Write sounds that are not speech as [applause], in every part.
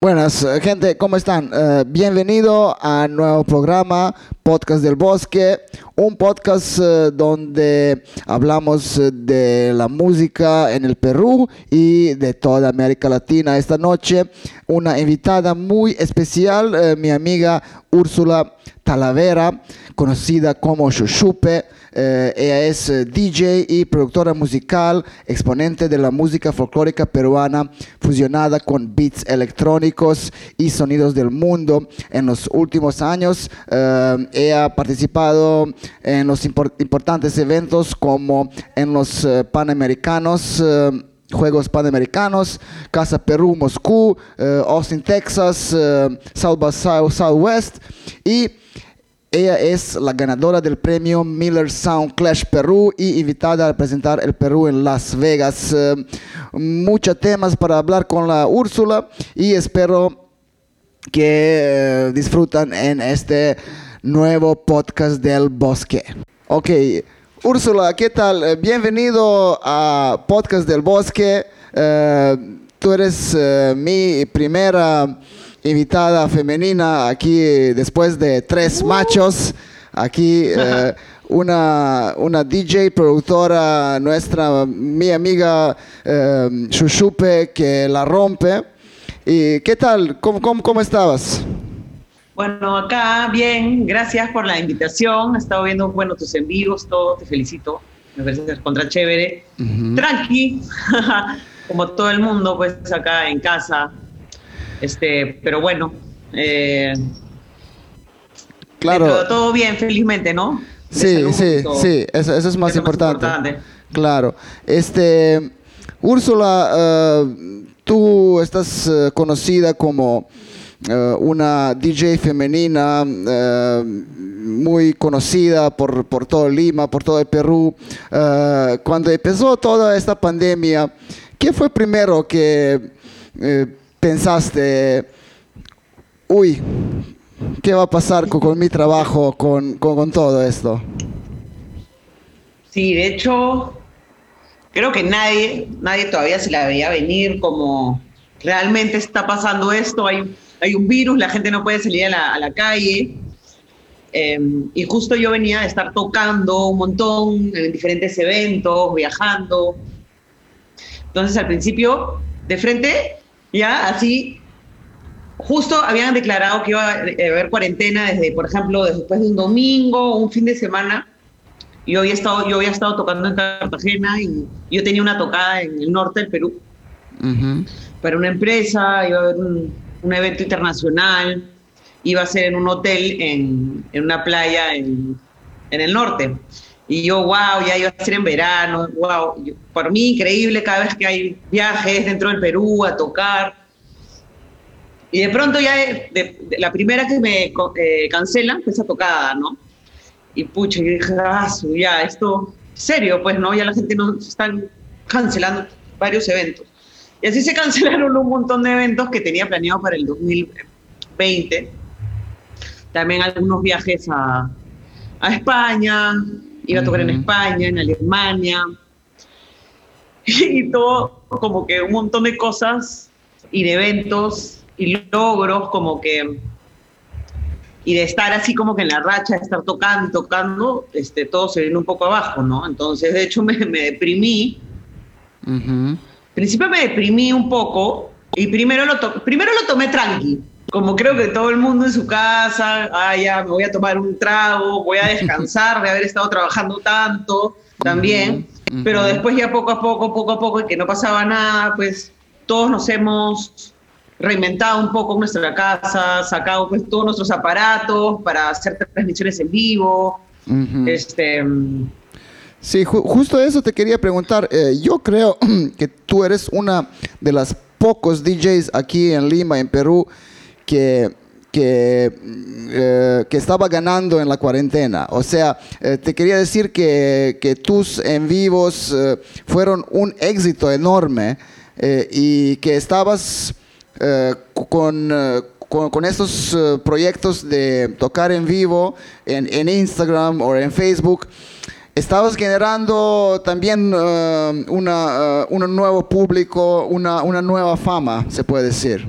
Buenas, eh, gente, ¿cómo están? Eh, bienvenido a nuevo programa, Podcast del Bosque, un podcast eh, donde hablamos de la música en el Perú y de toda América Latina. Esta noche, una invitada muy especial, mi amiga Úrsula Talavera, conocida como Shushupe. Eh, ella es eh, DJ y productora musical, exponente de la música folclórica peruana fusionada con beats electrónicos y sonidos del mundo. En los últimos años, eh, ella ha participado en los importantes eventos como en los Panamericanos. Juegos Panamericanos, Casa Perú, Moscú, Austin, Texas, South by Southwest y ella es la ganadora del premio Miller Sound Clash Perú y invitada a presentar el Perú en Las Vegas. Eh, muchos temas para hablar con la Úrsula y espero que eh, disfrutan en este nuevo podcast del bosque. Ok, Úrsula, ¿qué tal? Eh, bienvenido a Podcast del Bosque. tú eres mi primera invitada femenina aquí después de tres machos. Aquí eh, [laughs] una, una DJ productora nuestra, mi amiga eh, Shushupe, que la rompe. ¿Y qué tal? ¿Cómo, cómo, estabas? Bueno, acá bien, gracias por la invitación. He estado viendo, bueno, tus envíos, todo, te felicito. Me parece contra chévere. Tranqui, [laughs] como todo el mundo, pues acá en casa, este, pero bueno. Eh, claro. Todo, bien, felizmente, ¿no? sí, sí, sí, eso, es más importante. Claro. Este, Úrsula, eh, tú estás eh, conocida como una DJ femenina muy conocida por, por, todo Lima, por todo el Perú. cuando empezó toda esta pandemia, ¿qué fue primero que pensaste, uy, ¿qué va a pasar con, mi trabajo, con, todo esto? Sí, de hecho, creo que nadie, nadie todavía se la veía venir como realmente está pasando esto, hay, hay un virus, la gente no puede salir a la, calle. Em, y justo yo venía de estar tocando un montón en diferentes eventos, viajando. Entonces al principio, de frente, ya así, justo habían declarado que iba a haber cuarentena desde, por ejemplo, después de un domingo o un fin de semana. Yo había, estado, yo había estado tocando en Cartagena y yo tenía una tocada en el norte del Perú para una empresa, iba a haber un, evento internacional, iba a ser en un hotel en, en una playa en, en el norte. Y yo, wow, ya iba a ser en verano, wow. por mí, increíble cada vez que hay viajes dentro del Perú a tocar. Y de pronto ya, la primera que me eh, cancelan fue esa tocada, ¿no? Y pucha, yo dije, ah, ya, esto, serio, pues, ¿no? Ya la gente nos están cancelando varios eventos. Y así se [laughs] cancelaron un montón de eventos que tenía planeado para el 2020. También algunos viajes a, a España, iba a tocar en España, en Alemania, y todo como que un montón de cosas y de eventos y logros como que y de estar así como que en la racha, de estar tocando, tocando, este, todo se viene un poco abajo, ¿no? Entonces, de hecho, [laughs] me, deprimí. Al principio me deprimí un poco y primero lo, primero lo tomé tranqui como creo que todo el mundo en su casa, ah, ya me voy a tomar un trago, voy a [laughs] descansar de haber estado trabajando tanto también, pero después ya poco a poco, poco a poco, y que no pasaba nada, pues todos nos hemos reinventado un poco nuestra casa, sacado pues todos nuestros aparatos para hacer transmisiones en vivo, este... Sí, justo eso te quería preguntar. Eh, yo creo [clears throat] que tú eres una de las pocos DJs aquí en Lima, en Perú, que, que, eh, que, estaba ganando en la cuarentena. O sea, eh, te quería decir que, que tus en vivos eh, fueron un éxito enorme y que estabas con, con, con, estos proyectos de tocar en vivo en, en Instagram o en Facebook estabas generando también una, un nuevo público, una, una nueva fama, se puede decir.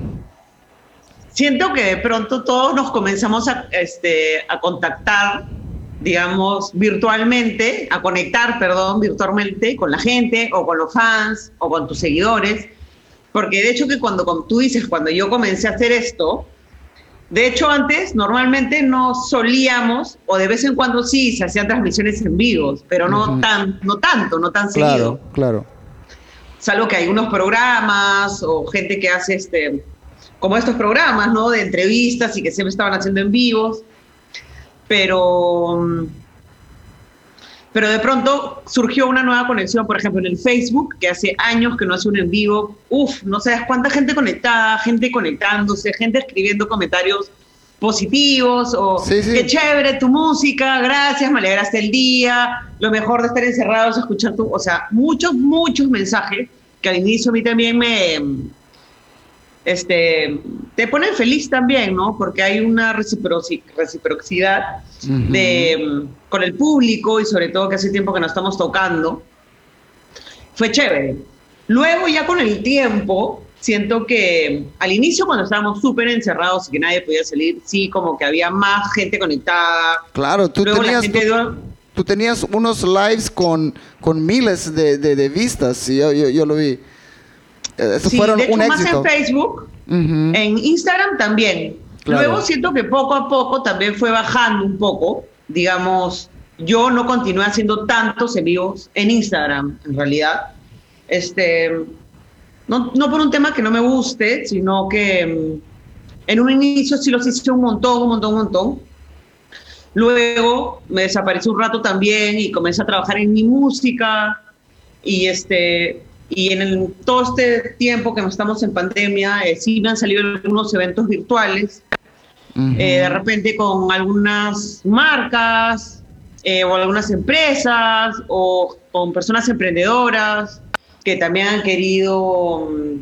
Siento que de pronto todos nos comenzamos a, este, a contactar, digamos, virtualmente, a conectar, perdón, virtualmente con la gente o con los fans o con tus seguidores. Porque de hecho que cuando como tú dices, cuando yo comencé a hacer esto, de hecho antes normalmente no solíamos, o de vez en cuando sí, se hacían transmisiones en vivos, pero no, tan, no tanto, no tan seguido. Claro, claro. Salvo que hay unos programas o gente que hace este, como estos programas, ¿no? De entrevistas y que siempre estaban haciendo en vivos. Pero pero de pronto surgió una nueva conexión, por ejemplo, en el Facebook, que hace años que no hace un en vivo. Uf, no sabes cuánta gente conectada, gente conectándose, gente escribiendo comentarios positivos o qué chévere tu música, gracias, me alegraste el día, lo mejor de estar encerrados es escuchar tu, o sea, muchos, muchos mensajes que al inicio a mí también me, este, te ponen feliz también, ¿no? Porque hay una reciprocidad de, con el público y sobre todo que hace tiempo que nos estamos tocando. Fue chévere. Luego ya con el tiempo, siento que al inicio cuando estábamos súper encerrados y que nadie podía salir, sí, como que había más gente conectada. Claro, tú tenías... Tú, tenías unos lives con, con miles de, de, vistas, y yo, yo, yo lo vi. Eso fueron de hecho, más en Facebook, en Instagram también. Luego siento que poco a poco también fue bajando un poco, digamos, yo no continué haciendo tantos envíos en Instagram, en realidad. Este, no, no por un tema que no me guste, sino que mm, en un inicio sí los hice un montón, un montón, un montón. Luego me desaparecí un rato también y comencé a trabajar en mi música y este y en todo este tiempo que estamos en pandemia, eh, sí me han salido algunos eventos virtuales, eh, de repente con algunas marcas eh, o algunas empresas o con personas emprendedoras que también han querido mm,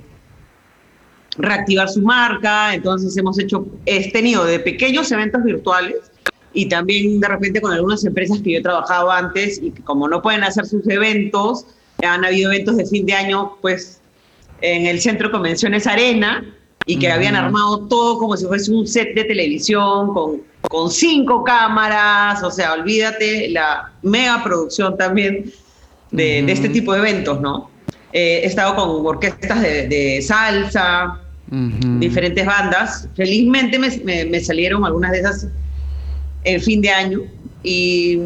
reactivar su marca. Entonces hemos hecho, he tenido de pequeños eventos virtuales y también de repente con algunas empresas que yo he trabajado antes y que como no pueden hacer sus eventos, han habido eventos de fin de año, pues, en el Centro de Convenciones Arena, y que habían armado todo como si fuese un set de televisión con, con cinco cámaras, o sea, olvídate la mega producción también de, este tipo de eventos, ¿no? Eh, he estado con orquestas de, salsa, diferentes bandas. Felizmente me, me, salieron algunas de esas el fin de año y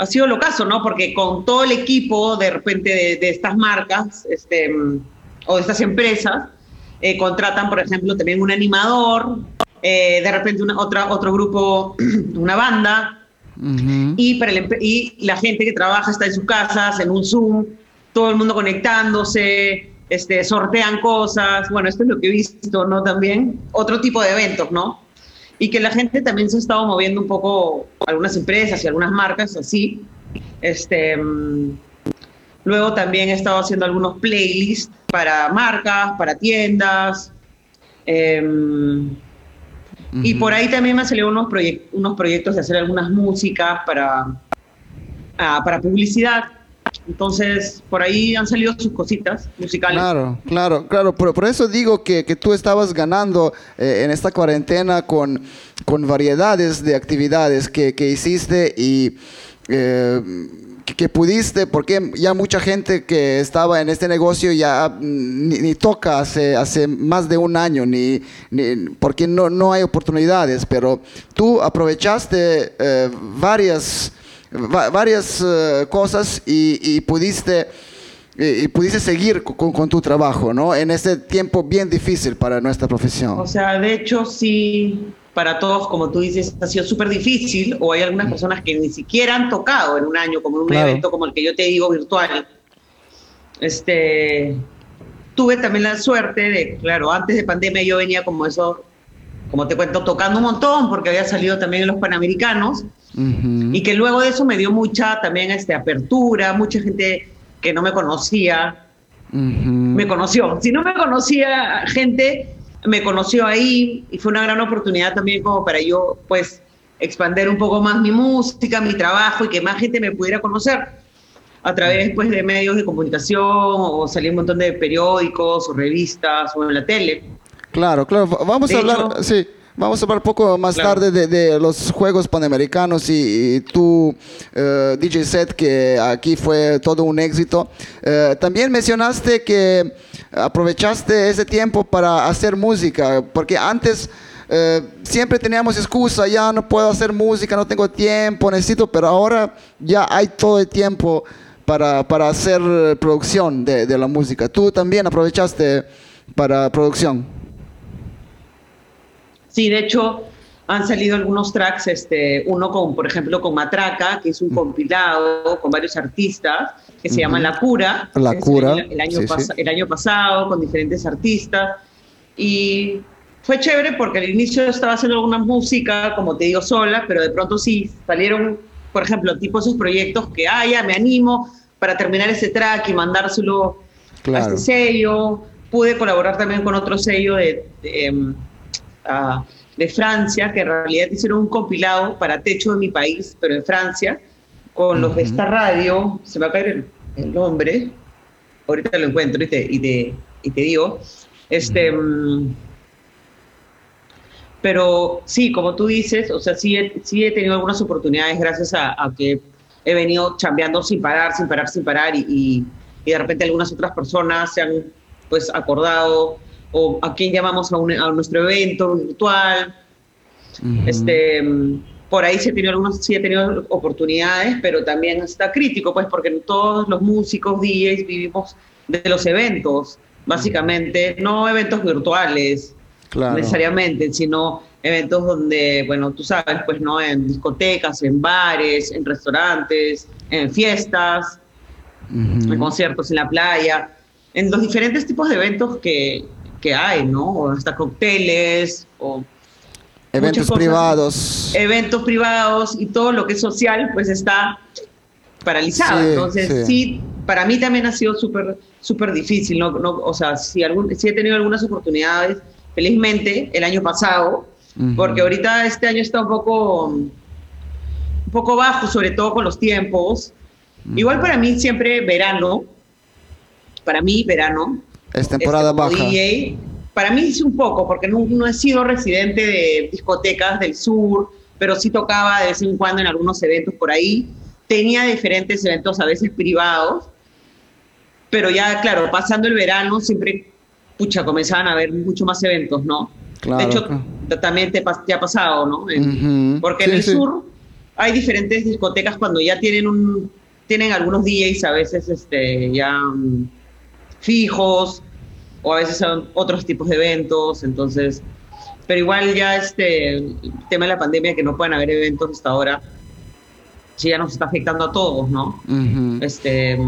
ha sido lo caso, ¿no? Porque con todo el equipo de repente de, estas marcas este, o de estas empresas, eh, contratan, por ejemplo, también un animador, eh, de repente una, otra, otro grupo, [clears throat] una banda, y, para y la gente que trabaja está en sus casas, en un Zoom, todo el mundo conectándose, este, sortean cosas, bueno, esto es lo que he visto, ¿no? También otro tipo de eventos, ¿no? Y que la gente también se ha estado moviendo un poco, algunas empresas y algunas marcas así. Este, mm, luego también he estado haciendo algunos playlists para marcas, para tiendas. Em, y por ahí también me han salido unos, unos proyectos de hacer algunas músicas para, ah, para publicidad. Entonces, por ahí han salido sus cositas musicales. Claro, claro, claro. Por, por eso digo que, que, tú estabas ganando eh, en esta cuarentena con, con variedades de actividades que, que hiciste y eh, que, pudiste, porque ya mucha gente que estaba en este negocio ya ni, toca hace, hace más de un año, ni, porque no, no hay oportunidades, pero tú aprovechaste eh, varias varias eh, cosas y, pudiste y, pudiste seguir con, tu trabajo, ¿no? En este tiempo bien difícil para nuestra profesión. O sea, de hecho sí, para todos, como tú dices, ha sido súper difícil, o hay algunas personas que ni siquiera han tocado en un año, como en un evento como el que yo te digo virtual. Este, tuve también la suerte de, claro, antes de pandemia yo venía como eso, como te cuento, tocando un montón, porque había salido también en los Panamericanos, y que luego de eso me dio mucha también este, apertura, mucha gente que no me conocía, me conoció. Si no me conocía gente, me conoció ahí y fue una gran oportunidad también como para yo, pues, expandir un poco más mi música, mi trabajo y que más gente me pudiera conocer a través pues, de medios de comunicación o salir un montón de periódicos o revistas o en la tele. Claro, claro. Vamos a hablar, sí. Vamos a hablar un poco más tarde de, los Juegos Panamericanos y, tu eh, DJ set, que aquí fue todo un éxito. Eh, también mencionaste que aprovechaste ese tiempo para hacer música, porque antes eh, siempre teníamos excusa, ya no puedo hacer música, no tengo tiempo, necesito, pero ahora ya hay todo el tiempo para, para hacer producción de, de la música. ¿Tú también aprovechaste para producción? Sí, de hecho, han salido algunos tracks, este, uno con, por ejemplo, con Matraca, que es un compilado con varios artistas, que se llama La Cura. La Cura. El, año el año pasado, con diferentes artistas. Y fue chévere porque al inicio estaba haciendo alguna música, como te digo, sola, pero de pronto sí salieron, por ejemplo, tipo esos proyectos que, ah, ya me animo para terminar ese track y mandárselo a este sello. Pude colaborar también con otro sello de em, de Francia, que en realidad hicieron un compilado para Techo de mi país, pero en Francia, con los de esta radio, se me va a caer el, nombre, ahorita lo encuentro y te, y te, y te digo, este, mm, pero sí, como tú dices, o sea, sí he, sí he tenido algunas oportunidades gracias a, que he venido chambeando sin parar, sin parar, sin parar y, y, y de repente algunas otras personas se han pues acordado o a quién llamamos a, a nuestro evento virtual. este, por ahí sí he, tenido algunos, sí he tenido oportunidades, pero también está crítico, pues porque todos los músicos, DJs, vivimos de los eventos, básicamente, no eventos virtuales necesariamente, sino eventos donde, bueno, tú sabes, pues no, en discotecas, en bares, en restaurantes, en fiestas, en conciertos en la playa, en los diferentes tipos de eventos que, que hay, ¿no? O hasta cócteles o... Eventos privados. Eventos privados y todo lo que es social, pues está paralizado. Entonces, sí. para mí también ha sido súper súper difícil, ¿no? no o sea, si, algún, si he tenido algunas oportunidades, felizmente, el año pasado, porque ahorita este año está un poco, un poco bajo, sobre todo con los tiempos. Igual para mí siempre verano, para mí verano, es temporada baja. Para mí es un poco, porque no, no, he sido residente de discotecas del sur, pero sí tocaba de vez en cuando en algunos eventos por ahí. Tenía diferentes eventos a veces privados, pero ya, claro, pasando el verano siempre, pucha, comenzaban a haber mucho más eventos, ¿no? de hecho, también te, ha pasado, ¿no? Porque en el sur hay diferentes discotecas cuando ya tienen un tienen algunos DJs a veces este ya mm, fijos o a veces son otros tipos de eventos, entonces, pero igual ya este el tema de la pandemia que no pueden haber eventos hasta ahora, sí ya nos está afectando a todos, ¿no? Este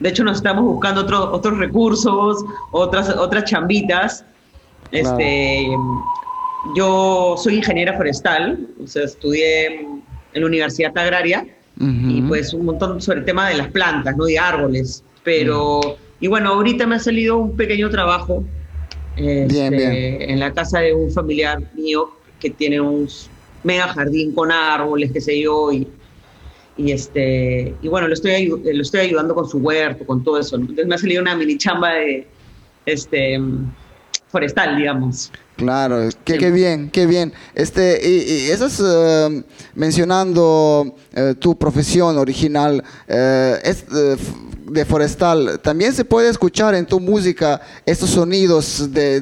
de hecho nos estamos buscando otros otros recursos, otras otras chambitas. Este yo soy ingeniera forestal, o sea, estudié en la Universidad Agraria y pues un montón sobre el tema de las plantas, ¿no? De árboles. Pero, y bueno, ahorita me ha salido un pequeño trabajo este, en la casa de un familiar mío que tiene un mega jardín con árboles, qué sé yo, y, y este y bueno lo estoy lo estoy ayudando con su huerto con todo eso entonces me ha salido una mini chamba de este forestal digamos. Claro qué, bien qué bien. Este y, eso es eh, mencionando eh, tu profesión original eh, es de forestal, también se puede escuchar en tu música estos sonidos de,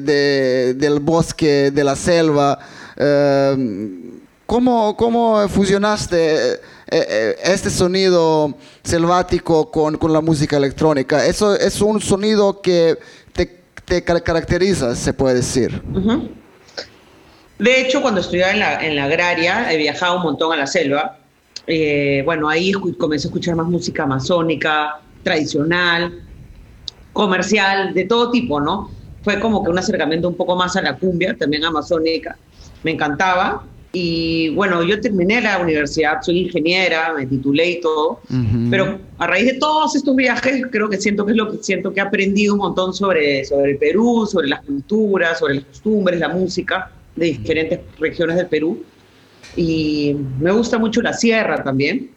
del bosque, de la selva. Eh, ¿cómo, ¿cómo, fusionaste eh, eh, este sonido selvático con, con, la música electrónica? Eso es un sonido que te, te caracteriza, se puede decir. De hecho, cuando estudiaba en la, en la agraria, he viajado un montón a la selva. bueno, ahí comencé a escuchar más música amazónica, tradicional, comercial, de todo tipo, ¿no? Fue como que un acercamiento un poco más a la cumbia, también amazónica. Me encantaba. Y bueno, yo terminé la universidad, soy ingeniera, me titulé y todo, pero a raíz de todos estos viajes, creo que siento que es lo que siento que he aprendido un montón sobre, sobre el Perú, sobre las culturas, sobre las costumbres, la música de diferentes regiones del Perú. Y me gusta mucho la sierra también.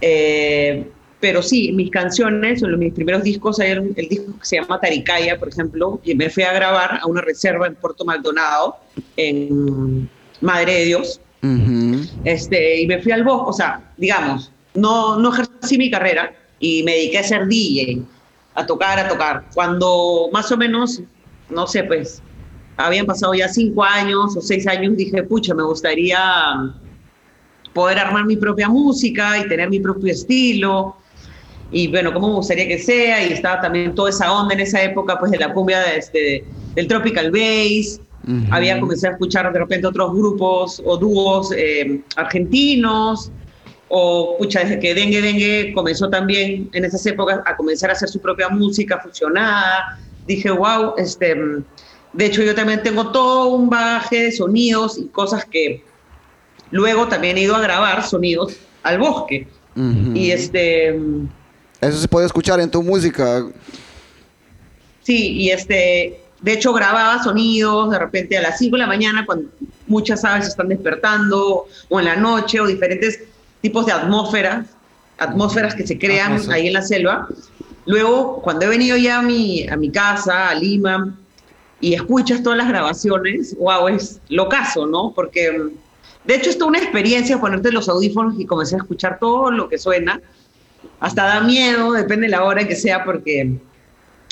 Eh, pero sí, mis canciones, o mis primeros discos, hay el, disco que se llama Taricaya, por ejemplo, y me fui a grabar a una reserva en Puerto Maldonado, en Madre de Dios, este, y me fui al bosque, o sea, digamos, no, no ejercí mi carrera y me dediqué a ser DJ, a tocar, a tocar. Cuando más o menos, no sé, pues, habían pasado ya cinco años o seis años, dije, pucha, me gustaría poder armar mi propia música y tener mi propio estilo. Y bueno, cómo me gustaría que sea. Y estaba también toda esa onda en esa época, pues de la cumbia de este, del tropical bass. Había comenzado a escuchar de repente otros grupos o dúos eh, argentinos. O, pucha, desde que Dengue Dengue comenzó también en esas épocas a comenzar a hacer su propia música fusionada. Dije, wow, este, de hecho yo también tengo todo un bagaje de sonidos y cosas que Luego también he ido a grabar sonidos al bosque. Y este... Eso se puede escuchar en tu música. Sí, y este, de hecho grababa sonidos de repente a las 5 de la mañana cuando muchas aves están despertando, o en la noche, o diferentes tipos de atmósferas, atmósferas que se crean ahí en la selva. Luego, cuando he venido ya a mi, a mi casa, a Lima, y escuchas todas las grabaciones, wow, es locazo, ¿no? Porque de hecho, es toda una experiencia ponerte los audífonos y comenzar a escuchar todo lo que suena. Hasta da miedo, depende de la hora que sea, porque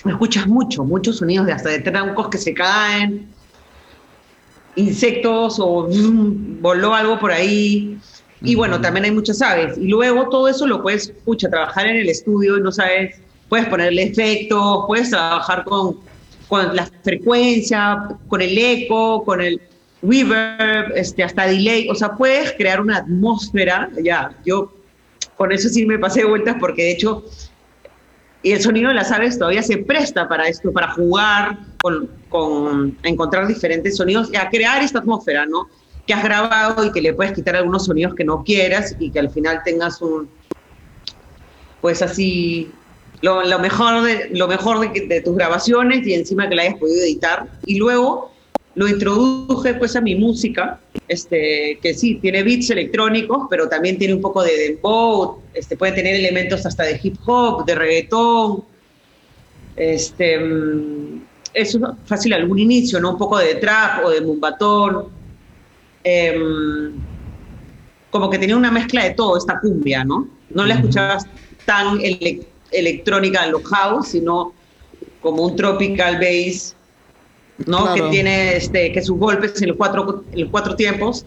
escuchas mucho, muchos sonidos de hasta de troncos que se caen, insectos o mm, voló algo por ahí. Y bueno, también hay muchas aves. Y luego todo eso lo puedes, escuchar, trabajar en el estudio y no sabes, puedes ponerle efectos, puedes trabajar con, con la frecuencia, con el eco, con el reverb, este, hasta delay, o sea, puedes crear una atmósfera, ya, yo con eso sí me pasé de vueltas porque de hecho y el sonido de las aves todavía se presta para esto, para jugar con, con encontrar diferentes sonidos y a crear esta atmósfera, ¿no? Que has grabado y que le puedes quitar algunos sonidos que no quieras y que al final tengas un, pues así, lo, lo mejor, de, lo mejor de, de tus grabaciones y encima que la hayas podido editar. Y luego lo introduje pues a mi música, este, que sí, tiene beats electrónicos, pero también tiene un poco de dembow, este, puede tener elementos hasta de hip hop, de reggaetón. Este, mm, es fácil algún inicio, ¿no? Un poco de trap o de mumbatón. Em, como que tenía una mezcla de todo, esta cumbia, ¿no? No la escuchabas tan electrónica en los house, sino como un tropical bass ¿no? Que tiene este, que sus golpes en los cuatro, en cuatro tiempos,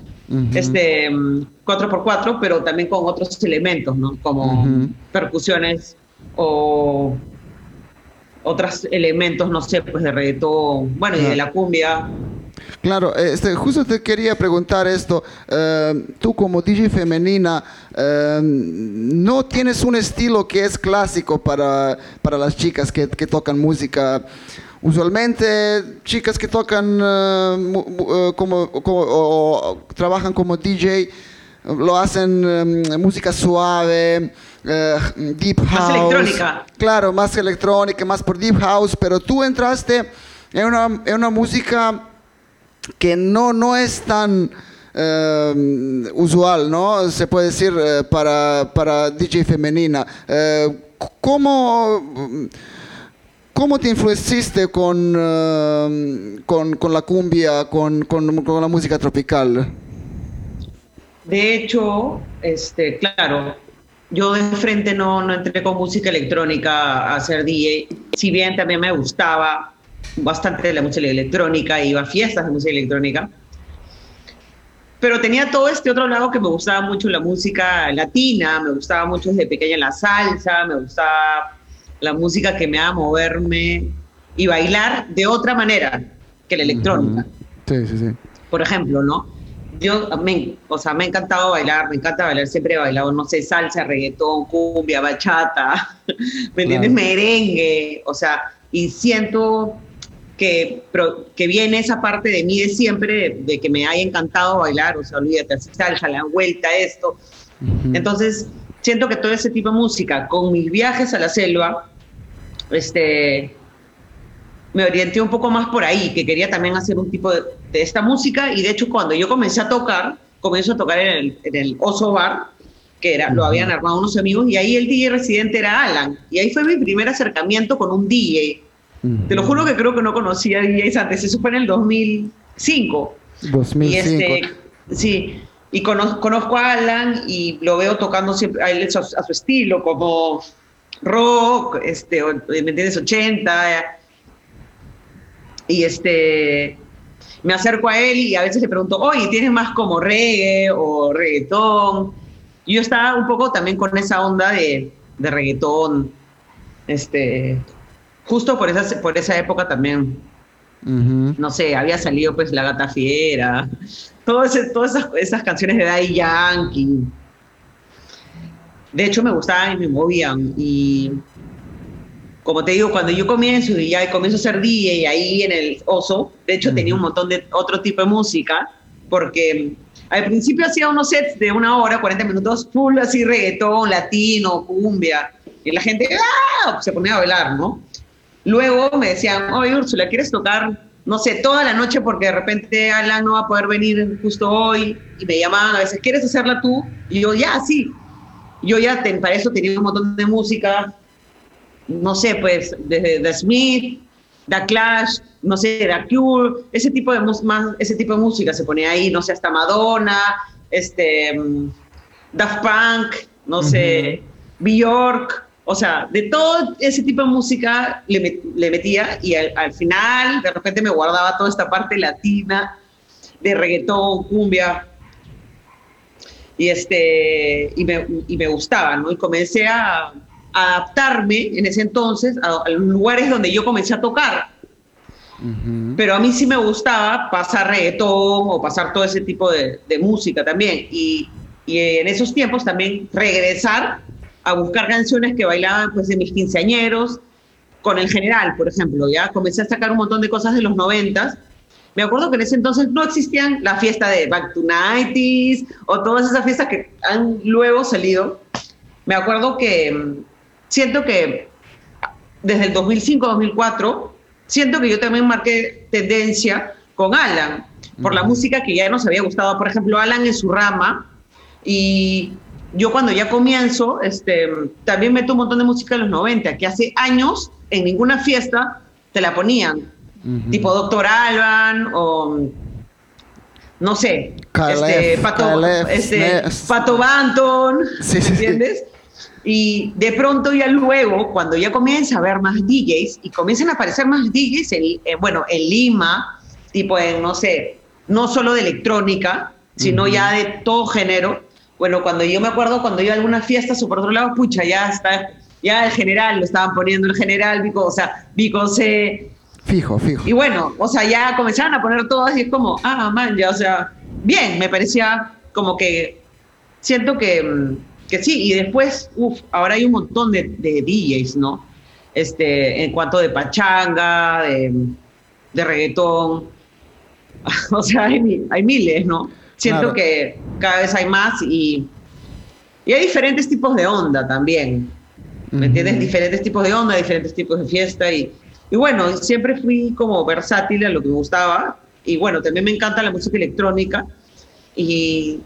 este, cuatro por cuatro, pero también con otros elementos, ¿no? Como percusiones o otros elementos, no sé, pues de reggaetón, bueno, y de la cumbia. Claro, este, justo te quería preguntar esto. Eh, tú como DJ femenina, eh, ¿no tienes un estilo que es clásico para, para las chicas que, que tocan música? Usualmente chicas que tocan eh, eh, como, o, trabajan como DJ lo hacen música suave, eh, deep house. Más electrónica. Claro, más electrónica, más por deep house, pero tú entraste en una, en una música que no, no es tan usual, ¿no? Se puede decir para, para DJ femenina. ¿Cómo ¿Cómo te influenciste con, eh, con, con, la cumbia, con, con, la música tropical? De hecho, este, claro, yo de frente no, no entré con música electrónica a hacer DJ, si bien también me gustaba bastante la música electrónica, iba a fiestas de música electrónica, pero tenía todo este otro lado que me gustaba mucho la música latina, me gustaba mucho desde pequeña la salsa, me gustaba la música que me haga moverme y bailar de otra manera que la electrónica. Sí, sí, sí. Por ejemplo, ¿no? Yo, me, o sea, me ha encantado bailar, me encanta bailar, siempre he bailado, no sé, salsa, reggaetón, cumbia, bachata, [laughs] ¿me entiendes? Merengue, o sea, y siento que, que viene esa parte de mí de siempre, de, que me haya encantado bailar, o sea, olvídate, salsa, la vuelta, esto. Entonces, siento que todo ese tipo de música, con mis viajes a la selva, este, me orienté un poco más por ahí, que quería también hacer un tipo de, esta música y de hecho cuando yo comencé a tocar, comencé a tocar en el, Oso Bar, que era, lo habían armado unos amigos, y ahí el DJ residente era Alan. Y ahí fue mi primer acercamiento con un DJ. Te lo juro que creo que no conocía DJs antes, eso fue en el 2005. 2005. Y este, sí, y conozco, a Alan y lo veo tocando siempre a, él, a, su, estilo, como rock, este, ¿me entiendes? 80. Y este, me acerco a él y a veces le pregunto, oye, ¿tienes más como reggae o reggaetón? Y yo estaba un poco también con esa onda de, de reggaetón, este, justo por esa, por esa época también. No sé, había salido pues La Gata Fiera, todas esas, esas canciones de Daddy Yankee. De hecho, me gustaban y me movían. Y como te digo, cuando yo comienzo y ya comienzo a ser DJ ahí en el Oso, de hecho tenía un montón de otro tipo de música, porque al principio hacía unos sets de una hora, 40 minutos, full así reggaetón, latino, cumbia, y la gente ¡ah! se ponía a bailar, ¿no? Luego me decían, oye Úrsula, ¿quieres tocar, no sé, toda la noche porque de repente Alan no va a poder venir justo hoy? Y me llamaban a veces, ¿quieres hacerla tú? Y yo, ya, sí. Yo ya para eso tenía un montón de música, no sé, pues desde The Smith, The Clash, no sé, The Cure, ese tipo de, más, ese tipo de música se ponía ahí, no sé, hasta Madonna, este, mm, Daft Punk, no sé, Bjork, o sea, de todo ese tipo de música le, le metía y al, final de repente me guardaba toda esta parte latina de reggaetón, cumbia. Y, este, y, me, y me gustaba, ¿no? Y comencé a, adaptarme en ese entonces a, los lugares donde yo comencé a tocar. Pero a mí sí me gustaba pasar reggaetón o pasar todo ese tipo de, de música también. Y, y en esos tiempos también regresar a buscar canciones que bailaban pues de mis quinceañeros, con el general, por ejemplo, ya comencé a sacar un montón de cosas de los noventas. Me acuerdo que en ese entonces no existían la fiesta de Back to Nighties o todas esas fiestas que han luego salido. Me acuerdo que mm, siento que desde el 2005-2004, siento que yo también marqué tendencia con Alan, por la música que ya nos había gustado. Por ejemplo, Alan en su rama, y yo cuando ya comienzo, este, también meto un montón de música de los 90, que hace años en ninguna fiesta te la ponían. Tipo Doctor Alban o no sé, este, Pato, este, Pato Banton, ¿entiendes? Y de pronto ya luego, cuando ya comienza a haber más DJs y comienzan a aparecer más DJs, en, eh, bueno, en Lima, tipo en, no sé, no solo de electrónica, sino ya de todo género, bueno, cuando yo me acuerdo, cuando iba a alguna fiesta, por otro lado, pucha, ya está, ya el general, lo estaban poniendo el general, Vico, o sea, Vico se... Fijo, fijo. Y bueno, o sea, ya comenzaron a poner todo así, es como, ah, man, ya, o sea, bien, me parecía como que, siento que, que sí, y después, uff, ahora hay un montón de, de, DJs, ¿no? Este, en cuanto de pachanga, de, de reggaetón, [laughs] o sea, hay, hay miles, ¿no? Siento que cada vez hay más y, y hay diferentes tipos de onda también. ¿Me entiendes? Diferentes tipos de onda, diferentes tipos de fiesta y, y bueno, siempre fui como versátil a lo que me gustaba. Y bueno, también me encanta la música electrónica. Y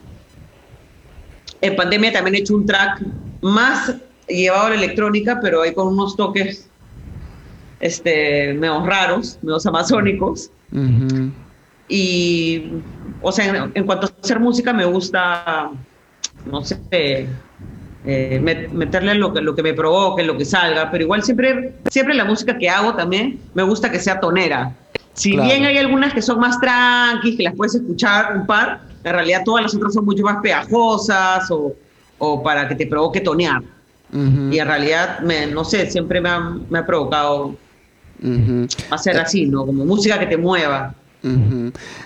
en pandemia también he hecho un track más llevado a la electrónica, pero hay con unos toques este, medio raros, medio amazónicos. Y o sea, en, cuanto a hacer música me gusta, no sé, eh, meterle lo que, lo que me provoque, lo que salga, pero igual siempre, siempre la música que hago también me gusta que sea tonera. Si bien hay algunas que son más tranquilas, que las puedes escuchar un par, en realidad todas las otras son mucho más pegajosas o, o para que te provoque tonear. Y en realidad, me, no sé, siempre me ha, me ha provocado hacer así, ¿no? Como música que te mueva.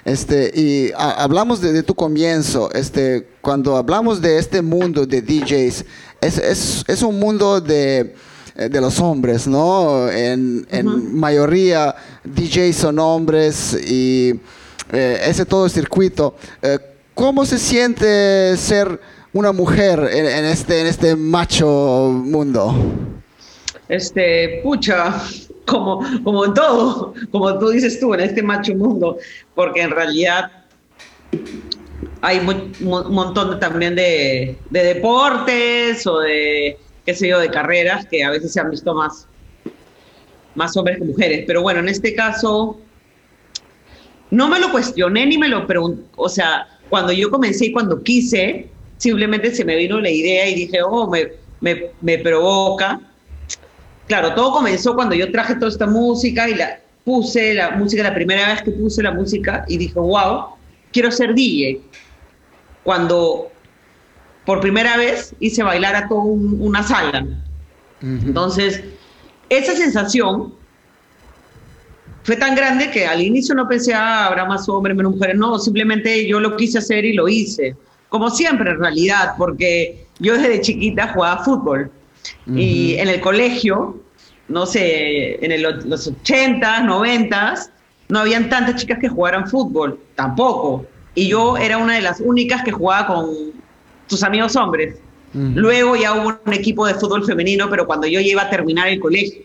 Este, y hablamos de, tu comienzo, este, cuando hablamos de este mundo de DJs, es, es, un mundo de, eh, de, los hombres, ¿no? En, en mayoría DJs son hombres y eh, ese todo el circuito. Eh, ¿Cómo se siente ser una mujer en, este, en este macho mundo? Este, pucha, como, como en todo, como tú dices tú, en este macho mundo, porque en realidad hay un montón también de, de, deportes o de, qué sé yo, de carreras que a veces se han visto más, más hombres que mujeres. Pero bueno, en este caso, no me lo cuestioné ni me lo pregunté. O sea, cuando yo comencé y cuando quise, simplemente se me vino la idea y dije, oh, me, me, me provoca. Claro, todo comenzó cuando yo traje toda esta música y la puse, la música, la primera vez que puse la música y dije, wow, quiero ser DJ. Cuando por primera vez hice bailar a toda una sala. Entonces, esa sensación fue tan grande que al inicio no pensé, ah, habrá más hombres, menos mujeres. No, simplemente yo lo quise hacer y lo hice. Como siempre, en realidad, porque yo desde chiquita jugaba fútbol. Y en el colegio, no sé, en los 80, 90, no habían tantas chicas que jugaran fútbol, tampoco. Y yo era una de las únicas que jugaba con sus amigos hombres. Luego ya hubo un equipo de fútbol femenino, pero cuando yo ya iba a terminar el colegio.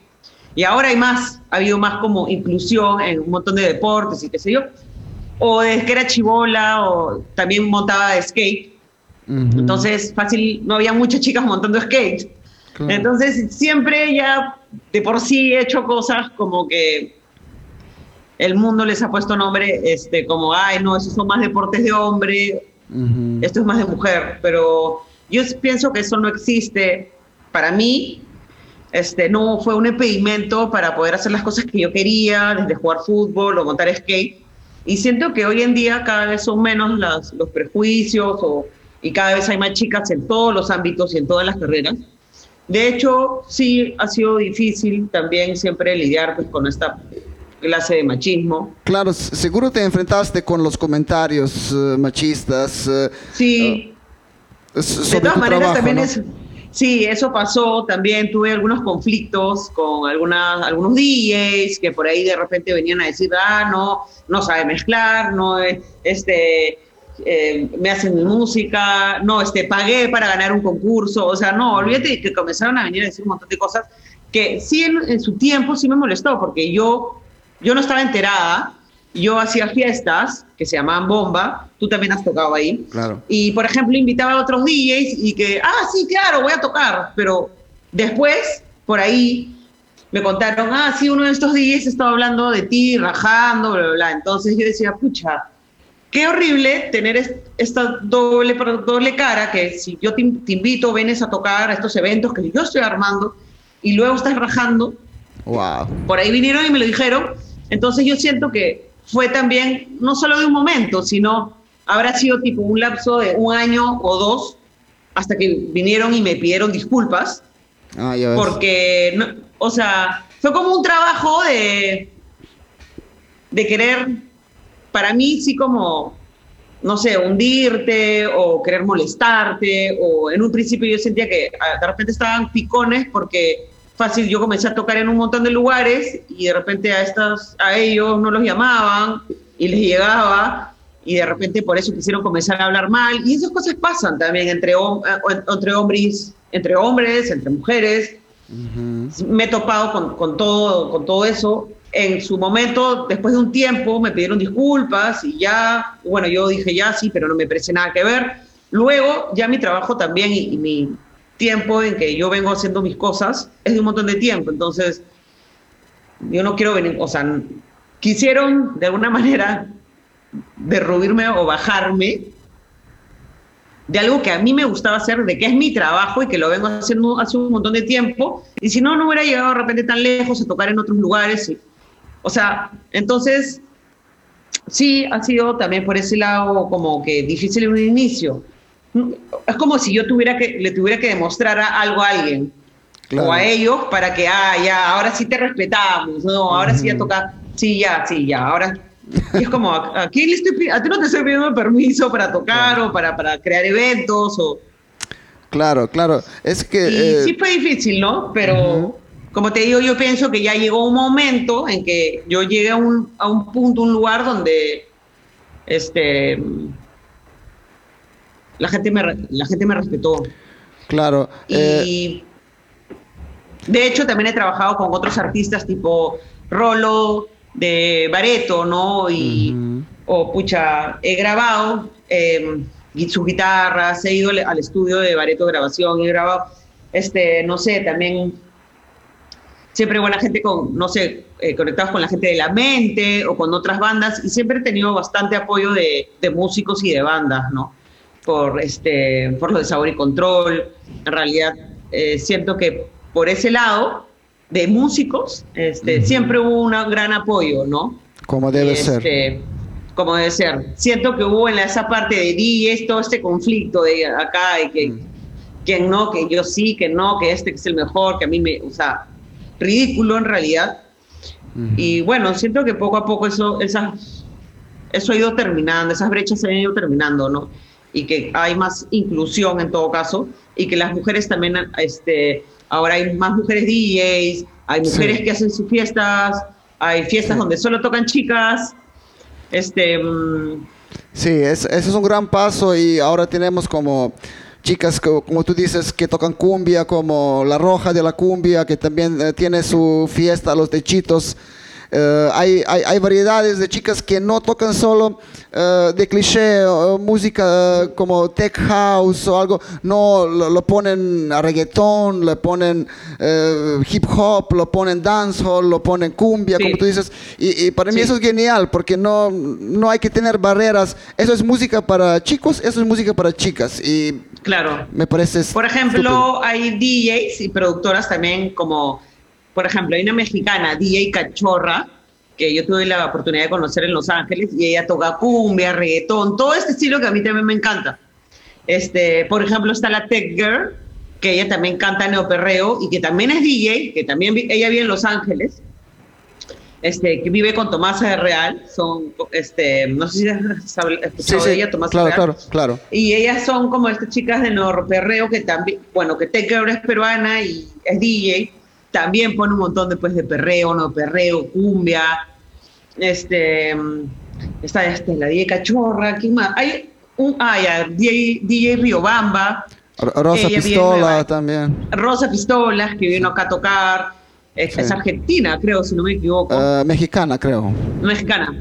Y ahora hay más, ha habido más como inclusión en un montón de deportes y qué sé yo. O desde que era chivola, o también montaba de skate. Entonces, fácil, no había muchas chicas montando skate. Entonces, siempre ya de por sí he hecho cosas como que el mundo les ha puesto nombre, este, como, ay, no, esos son más deportes de hombre, esto es más de mujer, pero yo pienso que eso no existe. Para mí, este, no fue un impedimento para poder hacer las cosas que yo quería, desde jugar fútbol o montar skate. Y siento que hoy en día cada vez son menos los prejuicios o, y cada vez hay más chicas en todos los ámbitos y en todas las carreras. De hecho, sí ha sido difícil también siempre lidiar pues, con esta clase de machismo. Claro, seguro te enfrentaste con los comentarios eh, machistas. Eh, sí. Uh, de todas maneras, también es. Sí, eso pasó. También tuve algunos conflictos con algunas, algunos DJs que por ahí de repente venían a decir, ah, no, no sabe mezclar, no, este, eh, me hacen mi música, no, este, pagué para ganar un concurso, o sea, no, olvídate que comenzaron a venir a decir un montón de cosas que sí en, su tiempo sí me molestó, porque yo, yo no estaba enterada, yo hacía fiestas que se llamaban Bomba, tú también has tocado ahí, claro. y por ejemplo invitaba a otros DJs y que, ah, sí, claro, voy a tocar, pero después, por ahí, me contaron, ah, sí, uno de estos DJs estaba hablando de ti, rajando, bla, bla, bla. Entonces yo decía, pucha, Qué horrible tener esta doble, doble cara que si yo te, invito, vienes a tocar a estos eventos que yo estoy armando y luego estás rajando. Wow. Por ahí vinieron y me lo dijeron. Entonces yo siento que fue también, no solo de un momento, sino habrá sido tipo un lapso de un año o dos hasta que vinieron y me pidieron disculpas. Ah, ya ves. Porque, o sea, fue como un trabajo de, de querer para mí sí como, no sé, hundirte o querer molestarte, o en un principio yo sentía que ah, de repente estaban picones porque fácil yo comencé a tocar en un montón de lugares y de repente a, estas, a ellos no los llamaban y les llegaba y de repente por eso quisieron comenzar a hablar mal. Y esas cosas pasan también entre, entre hombres, entre hombres, entre mujeres. Me he topado con, con, todo, con todo eso en su momento, después de un tiempo, me pidieron disculpas y ya, bueno, yo dije ya sí, pero no me parece nada que ver. Luego, ya mi trabajo también y, mi tiempo en que yo vengo haciendo mis cosas es de un montón de tiempo. Entonces, yo no quiero venir, o sea, quisieron de alguna manera derruirme o bajarme de algo que a mí me gustaba hacer, de que es mi trabajo y que lo vengo haciendo hace un montón de tiempo. Y si no, no hubiera llegado de repente tan lejos a tocar en otros lugares. Y, o sea, entonces, sí, ha sido también por ese lado como que difícil en un inicio. Es como si yo tuviera que, le tuviera que demostrar algo a alguien o a ellos para que, ah, ya, ahora sí te respetamos, no, ahora sí ya toca, sí, ya, sí, ya, ahora. es como, ¿a, quién le estoy, a ti no te estoy pidiendo permiso para tocar o para, para crear eventos o... Claro, claro. Es que... Y eh, sí fue difícil, ¿no? Pero como te digo, yo pienso que ya llegó un momento en que yo llegué a un, a un punto, un lugar donde este, la, gente me, la gente me respetó. Claro. Y eh, de hecho también he trabajado con otros artistas tipo Rolo, de bareto, ¿no? Y, o pucha, he grabado eh, sus guitarras, he ido al estudio de bareto grabación, he grabado, este, no sé, también siempre buena gente con, no sé, eh, conectados con la gente de la mente o con otras bandas y siempre he tenido bastante apoyo de, de músicos y de bandas, ¿no? Por, este, por lo de sabor y control. En realidad, eh, siento que por ese lado de músicos, este, siempre hubo un gran apoyo, ¿no? Como debe ser. Este, como debe ser. Siento que hubo en esa parte de DJs todo este conflicto de acá, y que, que no, que yo sí, que no, que este es el mejor, que a mí me, o sea, ridículo en realidad. Y bueno, siento que poco a poco eso, esas, eso ha ido terminando, esas brechas se han ido terminando, ¿no? Y que hay más inclusión en todo caso, y que las mujeres también, este, ahora hay más mujeres DJs, hay mujeres que hacen sus fiestas, hay fiestas donde solo tocan chicas. Este, mm, sí, ese es un gran paso y ahora tenemos como chicas, como tú dices, que tocan cumbia, como La Roja de la Cumbia, que también eh, tiene su fiesta, los techitos. Eh, hay, hay, hay, variedades de chicas que no tocan solo uh, de cliché, uh, música como tech house o algo, no, lo, lo ponen a reggaetón, le ponen hip hop, lo ponen dancehall, lo ponen cumbia, sí. como tú dices. Y, y para sí. mí eso es genial, porque no, no hay que tener barreras. Eso es música para chicos, eso es música para chicas. Y claro. Me parece... Por ejemplo, estúpido. hay DJs y productoras también como por ejemplo, hay una mexicana, DJ Cachorra, que yo tuve la oportunidad de conocer en Los Ángeles, y ella toca cumbia, reggaetón, todo este estilo que a mí también me encanta. Este, por ejemplo, está la Tech Girl, que ella también canta neoperreo y que también es DJ, que también ella vive en Los Ángeles, este, que vive con Tomás de Real, son, este, no sé si has escuchado sí, de ella, Tomás claro, Real. Claro, claro. Y ellas son como estas chicas de neoperreo que también, bueno, que Girl es peruana y es DJ, también pone un montón después de perreo, no perreo, cumbia, este, está este, la DJ Cachorra, ¿quién más? Hay un, ah, ya, DJ, DJ Riobamba. Rosa Pistola también. Rosa Pistolas, que vino acá a tocar. Es, sí. es argentina, creo, si no me equivoco. Uh, mexicana, creo. Mexicana.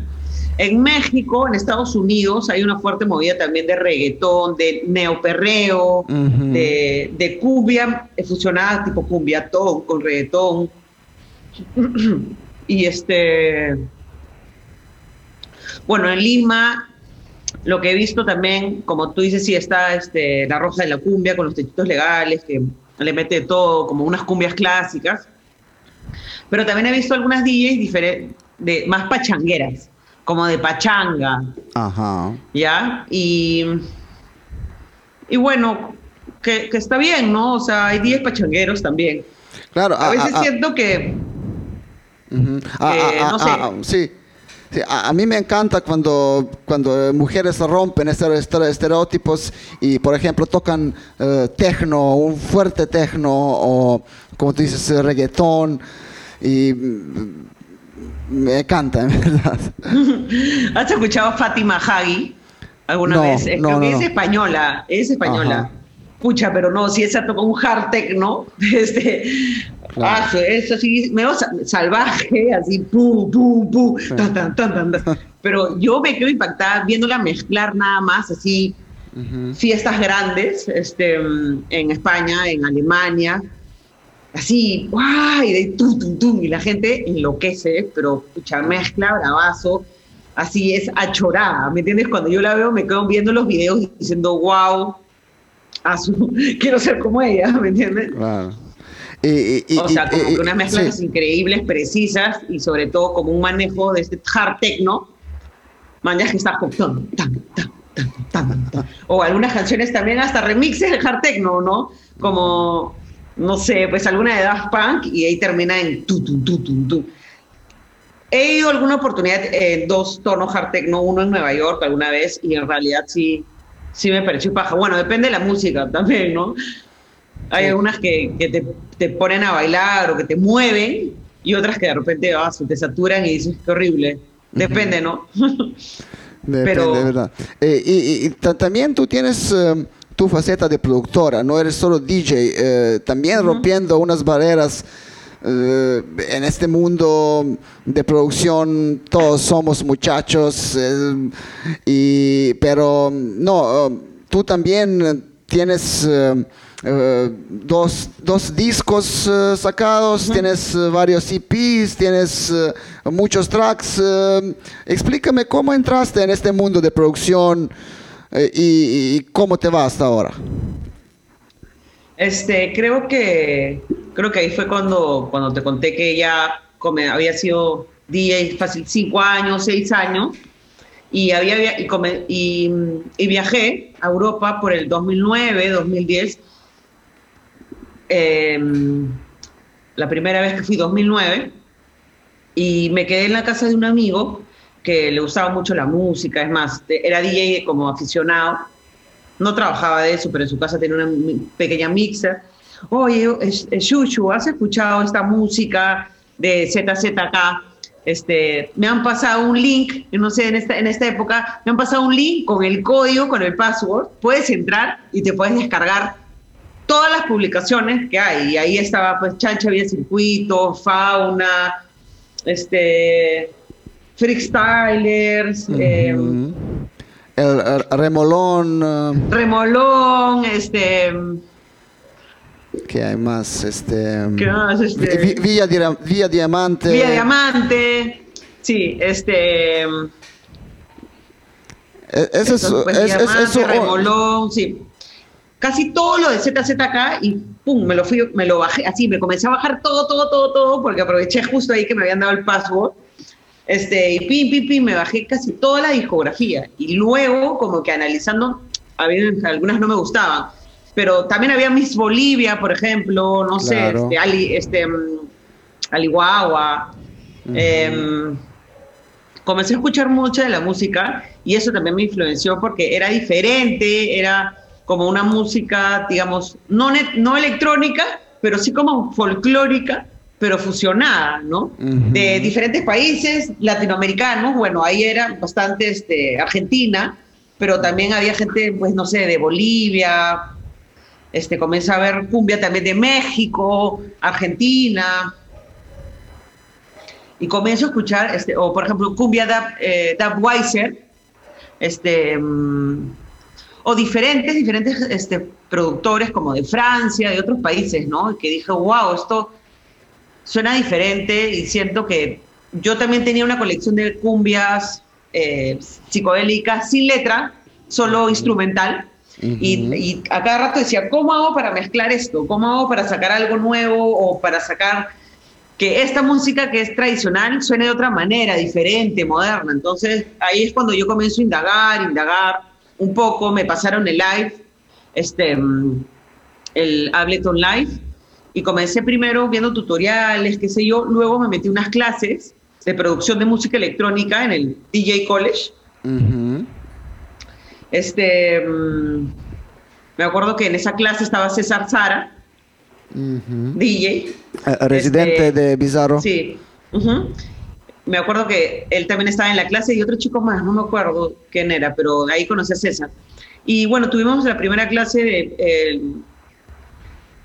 En México, en Estados Unidos, hay una fuerte movida también de reggaetón, de neoperreo, uh -huh. de, de, cumbia fusionada tipo cumbiatón con reggaetón. [clears throat] y este. Bueno, en Lima, lo que he visto también, como tú dices, sí está este, la roja de la cumbia con los techitos legales, que le mete todo, como unas cumbias clásicas. Pero también he visto algunas DJs de, más pachangueras como de pachanga. Ajá. ¿Ya? Y, y bueno, que, que, está bien, ¿no? O sea, hay 10 pachangueros también. Claro. A, a veces a, siento que... Uh -huh. no sé. sí. Sí, a, a, mí me encanta cuando, cuando mujeres rompen estos estereotipos y, por ejemplo, tocan uh, tecno, un fuerte tecno o, como tú dices, reggaetón. Y me encanta, en [laughs] verdad. ¿Has escuchado a Fátima Hagi alguna no, vez? No, Creo no, que no. es española, es española. Ajá. Pucha, pero no, si esa tocó un hard techno, [laughs] este, claro. ah, eso sí, medio salvaje, así, pum, pum, pum, sí. tan, tan, tan, tan, [laughs] Pero yo me quedo impactada viéndola mezclar nada más, así, uh -huh. fiestas grandes, este, en España, en Alemania, así, ¡guay! De tum, tum, tum, y la gente enloquece, pero pucha, mezcla, bravazo, así es achorada, ¿me entiendes? Cuando yo la veo me quedo viendo los videos diciendo, wow, asu, [laughs] quiero ser como ella, ¿me entiendes? Claro. O sea, como y, que unas mezclas sí. increíbles, precisas, y sobre todo como un manejo de este hard techno, mañas que está tan, tan, tan, tan, tan, o algunas canciones también hasta remixes de hard techno, ¿no? Como no sé, pues alguna de Daft Punk y ahí termina en tu, tu, tu, tu, tu. He ido alguna oportunidad en dos tonos hard techno, uno en Nueva York alguna vez y en realidad sí, sí me pareció paja. Bueno, depende de la música también, ¿no? Hay sí. algunas que, que te, te, ponen a bailar o que te mueven y otras que de repente oh, te saturan y dices, qué horrible. Depende, ¿no? [laughs] Depende, Pero, de verdad. Eh, y, y, también tú tienes... Uh tu faceta de productora, no eres solo DJ, eh, también uh -huh. rompiendo unas barreras eh, en este mundo de producción todos somos muchachos, eh, y, pero no, tú también tienes dos, dos, discos sacados, tienes varios EPs, tienes muchos tracks. explícame cómo entraste en este mundo de producción y, y cómo te va hasta ahora. Este, creo que, creo que ahí fue cuando, cuando te conté que ya había sido DJ fácil cinco años, seis años, y, había, y, viajé a Europa por el 2009, 2010. Em, la primera vez que fui 2009 y me quedé en la casa de un amigo que le gustaba mucho la música, es más, era DJ como aficionado no trabajaba de eso, pero en su casa tenía una pequeña mixer. Oye, Shushu, ¿has escuchado esta música de ZZK? Este, me han pasado un link, no sé, en esta, en esta época, me han pasado un link con el código, con el password, puedes entrar y te puedes descargar todas las publicaciones que hay. Y ahí estaba, pues, Chancha Vía Circuito, Fauna, este, Freakstylers, el, remolón. Uh, remolón, este. ¿Qué hay más? Este. ¿Qué más? Este Villa, Villa Diamante. Villa Diamante. Sí, este. E, eso es, pues, es, eso, remolón, sí. Casi todo lo de ZZK y pum, me lo fui, me lo bajé, así, me comencé a bajar todo, todo, todo, todo, porque aproveché justo ahí que me habían dado el password este, y pim, pim, pim, me bajé casi toda la discografía. Y luego, como que analizando, había, algunas no me gustaban. Pero también había Miss Bolivia, por ejemplo, no sé, este, Ali, este, mm, em, comencé a escuchar mucha de la música y eso también me influenció porque era diferente, era como una música, digamos, no, no electrónica, pero sí como folclórica, pero fusionada, ¿no? De diferentes países latinoamericanos, bueno, ahí era bastante este, Argentina, pero también había gente, pues no sé, de Bolivia, este, comienza a ver cumbia también de México, Argentina, y comienzo a escuchar, este, o por ejemplo, cumbia Dab, eh, Weiser, este, mm, o diferentes, diferentes este, productores como de Francia, de otros países, ¿no? Que dije, wow, esto suena diferente y siento que yo también tenía una colección de cumbias eh, psicodélicas sin letra, solo instrumental. y, a cada rato decía, ¿cómo hago para mezclar esto? ¿Cómo hago para sacar algo nuevo o para sacar que esta música que es tradicional suene de otra manera, diferente, moderna? Entonces ahí es cuando yo comienzo a indagar, indagar un poco. Me pasaron el live, este, mm, el Ableton Live y comencé primero viendo tutoriales, qué sé yo, luego me metí unas clases de producción de música electrónica en el DJ College. Este, mm, me acuerdo que en esa clase estaba César Sara, DJ. residente este, de Bizarro. Sí. Me acuerdo que él también estaba en la clase y otro chico más, no me acuerdo quién era, pero ahí conocí a César. Y bueno, tuvimos la primera clase de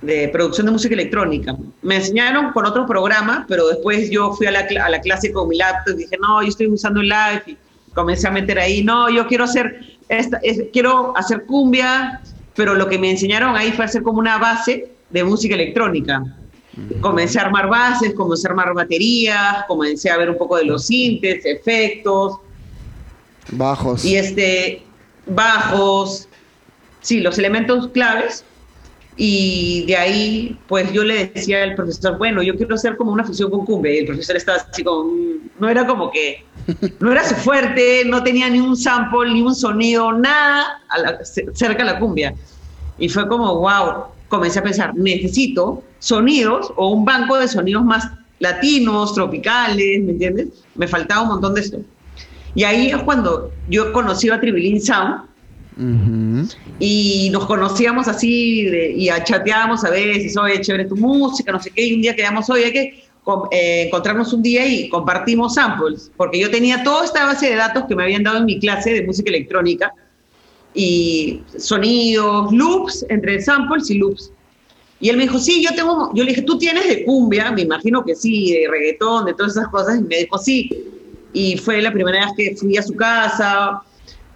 de producción de música electrónica. Me enseñaron con otro programa, pero después yo fui a la, a la clase con mi laptop y dije, no, yo estoy usando el live y comencé a meter ahí, no, yo quiero hacer, esta, quiero hacer cumbia, pero lo que me enseñaron ahí fue hacer como una base de música electrónica. Comencé a armar bases, comencé a armar baterías, comencé a ver un poco de los sintes, efectos. Bajos. Y este, bajos, sí, los elementos claves y de ahí, pues yo le decía al profesor, bueno, yo quiero hacer como una fusión con cumbia. Y el profesor estaba así como, no era como que, [laughs] no era su fuerte, no tenía ni un sample, ni un sonido, nada cerca de la cumbia. Y fue como, wow, comencé a pensar, necesito sonidos o un banco de sonidos más latinos, tropicales, ¿me entiendes? Me faltaba un montón de esto. Y ahí es cuando yo conocí a Tribilín Sound, y nos conocíamos así y chateábamos a veces, oye, chévere tu música, no sé qué, y un día quedamos, oye, hay que eh, encontrarnos un día y compartimos samples, porque yo tenía toda esta base de datos que me habían dado en mi clase de música electrónica, y sonidos, loops, entre samples y loops. Y él me dijo, sí, yo tengo, yo le dije, ¿tú tienes de cumbia? Me imagino que sí, de reggaetón, de todas esas cosas. Y me dijo, sí. Y fue la primera vez que fui a su casa,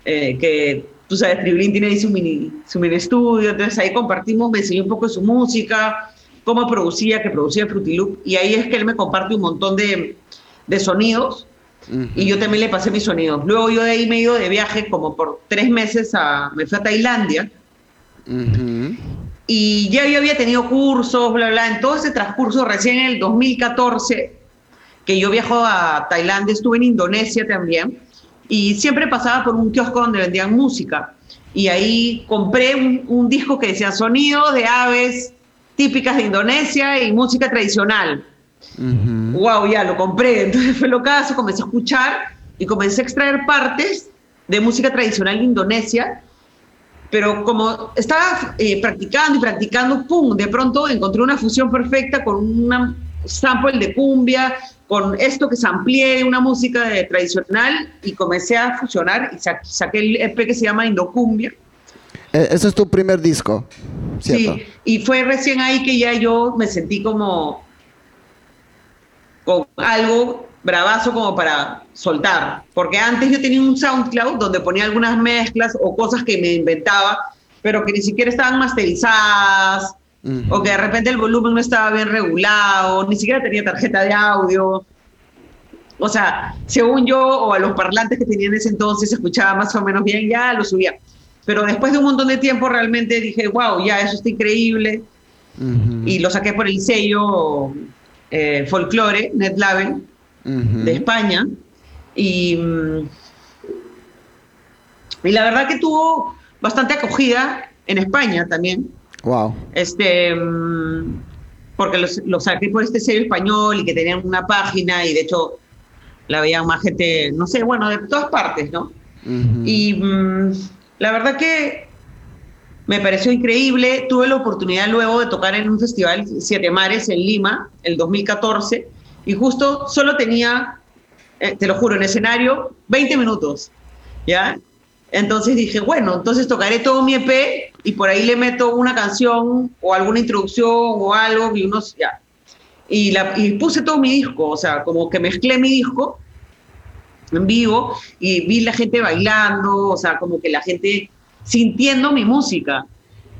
eh, que tú sabes, Triblín tiene ahí su mini, su mini estudio, entonces ahí compartimos, me enseñó un poco de su música, cómo producía, que producía Fruity y ahí es que él me comparte un montón de, de sonidos, y yo también le pasé mis sonidos. Luego yo de ahí me he ido de viaje como por tres meses, a, me fui a Tailandia, y ya yo había tenido cursos, bla, bla, en todo ese transcurso, recién en el 2014, que yo viajo a Tailandia, estuve en Indonesia también, y siempre pasaba por un kiosco donde vendían música. Y ahí compré un, disco que decía sonido de aves típicas de Indonesia y música tradicional. Wow, ya lo compré. [laughs] Entonces fue lo caso, comencé a escuchar y comencé a extraer partes de música tradicional de Indonesia. Pero como estaba eh, practicando y practicando, ¡pum! De pronto encontré una fusión perfecta con un sample de cumbia, con esto que se amplié una música de, tradicional y comencé a fusionar y saqué el EP que se llama Indocumbia. E, ese es tu primer disco, ¿cierto? Sí, y fue recién ahí que ya yo me sentí como con algo bravazo como para soltar, porque antes yo tenía un SoundCloud donde ponía algunas mezclas o cosas que me inventaba, pero que ni siquiera estaban masterizadas, o que de repente el volumen no estaba bien regulado, ni siquiera tenía tarjeta de audio. O sea, según yo o a los parlantes que tenía en ese entonces, se escuchaba más o menos bien, ya lo subía. Pero después de un montón de tiempo realmente dije, wow, ya eso está increíble. Y lo saqué por el sello eh, Folklore, NetLabel, de España. Y, y la verdad que tuvo bastante acogida en España también. Wow. Este, mm, porque los, saqué por este sello español y que tenían una página y de hecho la veían más gente, no sé, bueno, de todas partes, ¿no? Y mm, la verdad que me pareció increíble. Tuve la oportunidad luego de tocar en un festival Siete Mares en Lima, el 2014, y justo solo tenía, eh, te lo juro, en escenario 20 minutos, ¿ya? Entonces dije, bueno, entonces tocaré todo mi EP y por ahí le meto una canción o alguna introducción o algo y unos, ya. Y, la, y puse todo mi disco, o sea, como que mezclé mi disco en vivo y vi la gente bailando, o sea, como que la gente sintiendo mi música.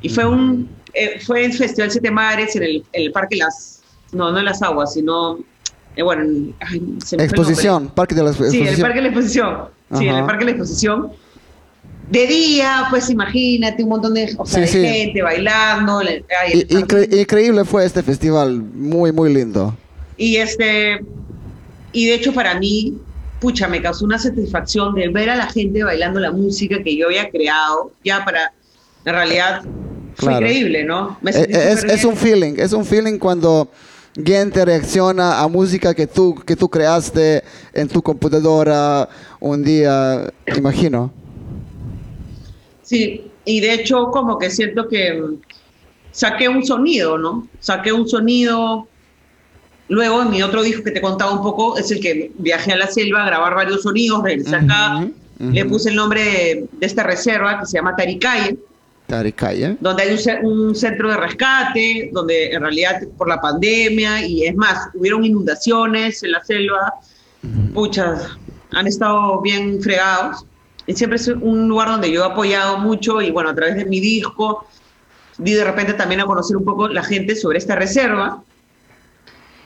Y fue un, eh, fue el Festival Siete Mares en el, el, Parque Las, no, no en Las Aguas, sino, eh, bueno, en, exposición, Parque de la Exposición. Sí, el Parque de la Exposición. Sí, en el Parque de la Exposición de día, pues imagínate un montón de, gente bailando. increíble fue este festival, muy, muy lindo. Y este, y de hecho para mí, pucha, me causó una satisfacción de ver a la gente bailando la música que yo había creado, ya para, en realidad, fue increíble, ¿no? Eh, es, es un feeling, es un feeling cuando gente reacciona a música que tú, que tú creaste en tu computadora un día, imagino. Sí, y de hecho como que siento que saqué un sonido, ¿no? Saqué un sonido. Luego en mi otro disco que te contaba un poco es el que viajé a la selva a grabar varios sonidos, regresé acá, le puse el nombre de, esta reserva que se llama Taricaye. Taricaye. Donde hay un, centro de rescate, donde en realidad por la pandemia y es más, hubieron inundaciones en la selva, muchas, han estado bien fregados siempre es un lugar donde yo he apoyado mucho y bueno, a través de mi disco di de repente también a conocer un poco la gente sobre esta reserva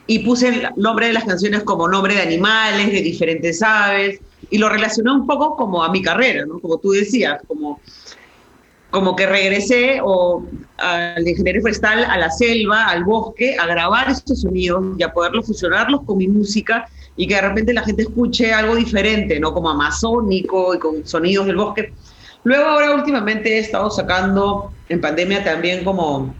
y puse el nombre de las canciones como nombre de animales, de diferentes aves y lo relacioné un poco como a mi carrera, ¿no? Como tú decías, como, como que regresé o al ingeniero forestal, a la selva, al bosque, a grabar estos sonidos y a poderlos fusionarlos con mi música y que de repente la gente escuche algo diferente, ¿no? Como amazónico y con sonidos del bosque. Luego ahora últimamente he estado sacando en pandemia también como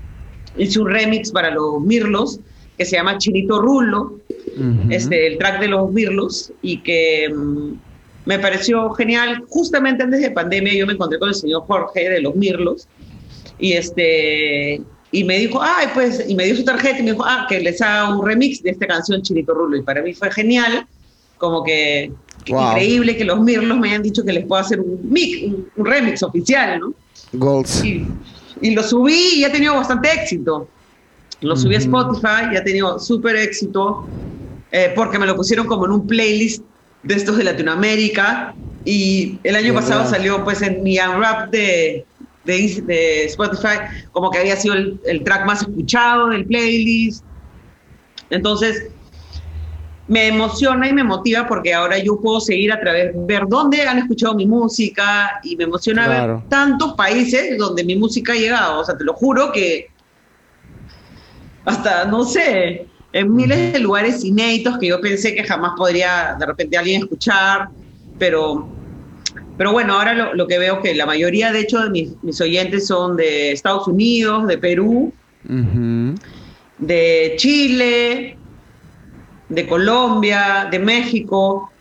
hice un remix para los Mirlos que se llama Chinito Rulo, este, el track de los Mirlos y que mm, me pareció genial. Justamente antes de pandemia yo me encontré con el señor Jorge de los Mirlos y este y me dijo, ay, pues, y me dio su tarjeta y me dijo, ah, que les haga un remix de esta canción Chinito Rulo. Y para mí fue genial, como que increíble que los Mirlos me hayan dicho que les puedo hacer un mix, un, remix oficial, ¿no? Goals. Y, lo subí y ha tenido bastante éxito. Lo subí a Spotify y ha tenido súper éxito eh, porque me lo pusieron como en un playlist de estos de Latinoamérica y el año pasado salió pues en mi unwrap de, de, de, Spotify como que había sido el, el track más escuchado del playlist. Entonces, me emociona y me motiva porque ahora yo puedo seguir a través, ver dónde han escuchado mi música y me emociona ver tantos países donde mi música ha llegado. O sea, te lo juro que hasta, no sé, en miles de lugares inéditos que yo pensé que jamás podría de repente alguien escuchar, pero, pero bueno, ahora lo, que veo es que la mayoría, de hecho, de mis, oyentes son de Estados Unidos, de Perú, de Chile, de Colombia, de México,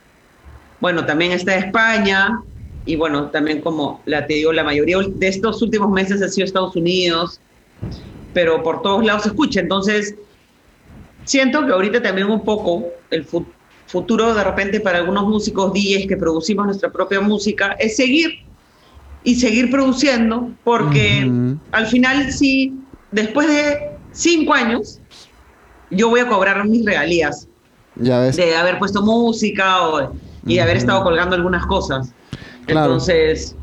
bueno, también está España, y bueno, también como la, te digo, la mayoría de estos últimos meses ha sido Estados Unidos, pero por todos lados se escucha. Entonces, siento que ahorita también un poco el futuro de repente para algunos músicos DJs que producimos nuestra propia música es seguir y seguir produciendo, porque al final sí, después de cinco años, yo voy a cobrar mis regalías de haber puesto música y de haber estado colgando algunas cosas. Entonces,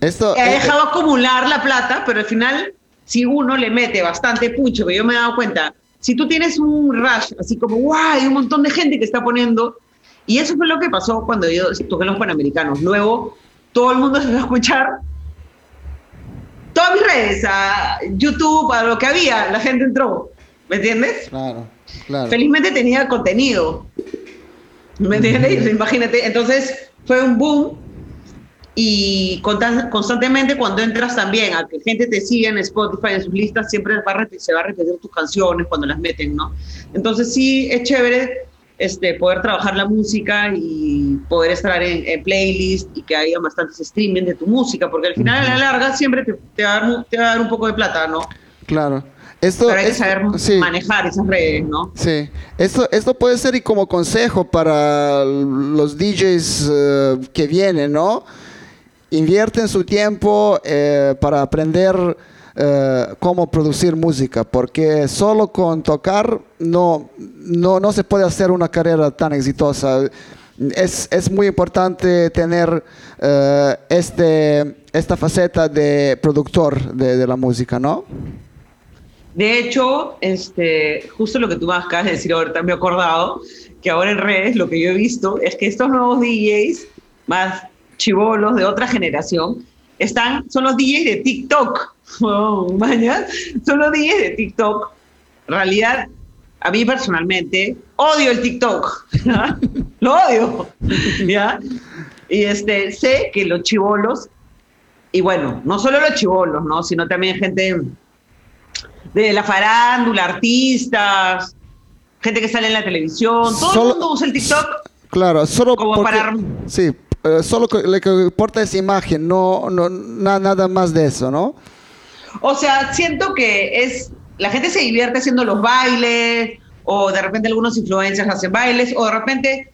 Esto, he dejado acumular la plata, pero al final, si uno le mete bastante pucho, que yo me he dado cuenta, si tú tienes un rush, así como, ¡guau! Hay un montón de gente que está poniendo. Y eso fue lo que pasó cuando yo toqué los Panamericanos. Luego, todo el mundo [laughs] se fue a escuchar todas mis redes, a YouTube, a lo que había, la gente entró. ¿Me entiendes? Claro. Claro. Felizmente tenía contenido. ¿Me entiendes? Imagínate. Entonces fue un boom y constantemente cuando entras también a que gente te siga en Spotify, en sus listas, siempre se va a repetir tus canciones cuando las meten, ¿no? Entonces sí, es chévere este, poder trabajar la música y poder estar en, en playlist y que haya bastantes streaming de tu música, porque al final a la larga siempre te, va a dar, te va a dar un poco de plata, ¿no? Claro. Esto, Pero hay que saber manejar esas redes, ¿no? Sí. Esto, esto puede ser y como consejo para los DJs eh, que vienen, ¿no? Invierten su tiempo eh, para aprender eh, cómo producir música, porque solo con tocar no, no, no se puede hacer una carrera tan exitosa. Es, es muy importante tener este, esta faceta de productor de, de la música, ¿no? De hecho, este, justo lo que tú me acabas de decir ahorita, me he acordado que ahora en redes lo que yo he visto es que estos nuevos DJs, más chivolos de otra generación, están, son los DJs de TikTok. [laughs] Oh, son los DJs de TikTok. En realidad, a mí personalmente, odio el TikTok. [laughs] Lo odio. [laughs] ¿ya? Y este, sé que los chivolos, y bueno, no solo los chivolos, ¿no? sino también gente de la farándula, artistas, gente que sale en la televisión, todo el mundo usa el TikTok. Claro, solo como para... Sí, eh, solo lo que importa es imagen, no, no nada más de eso, ¿no? O sea, siento que es la gente se divierte haciendo los bailes o de repente algunos influencers hacen bailes o de repente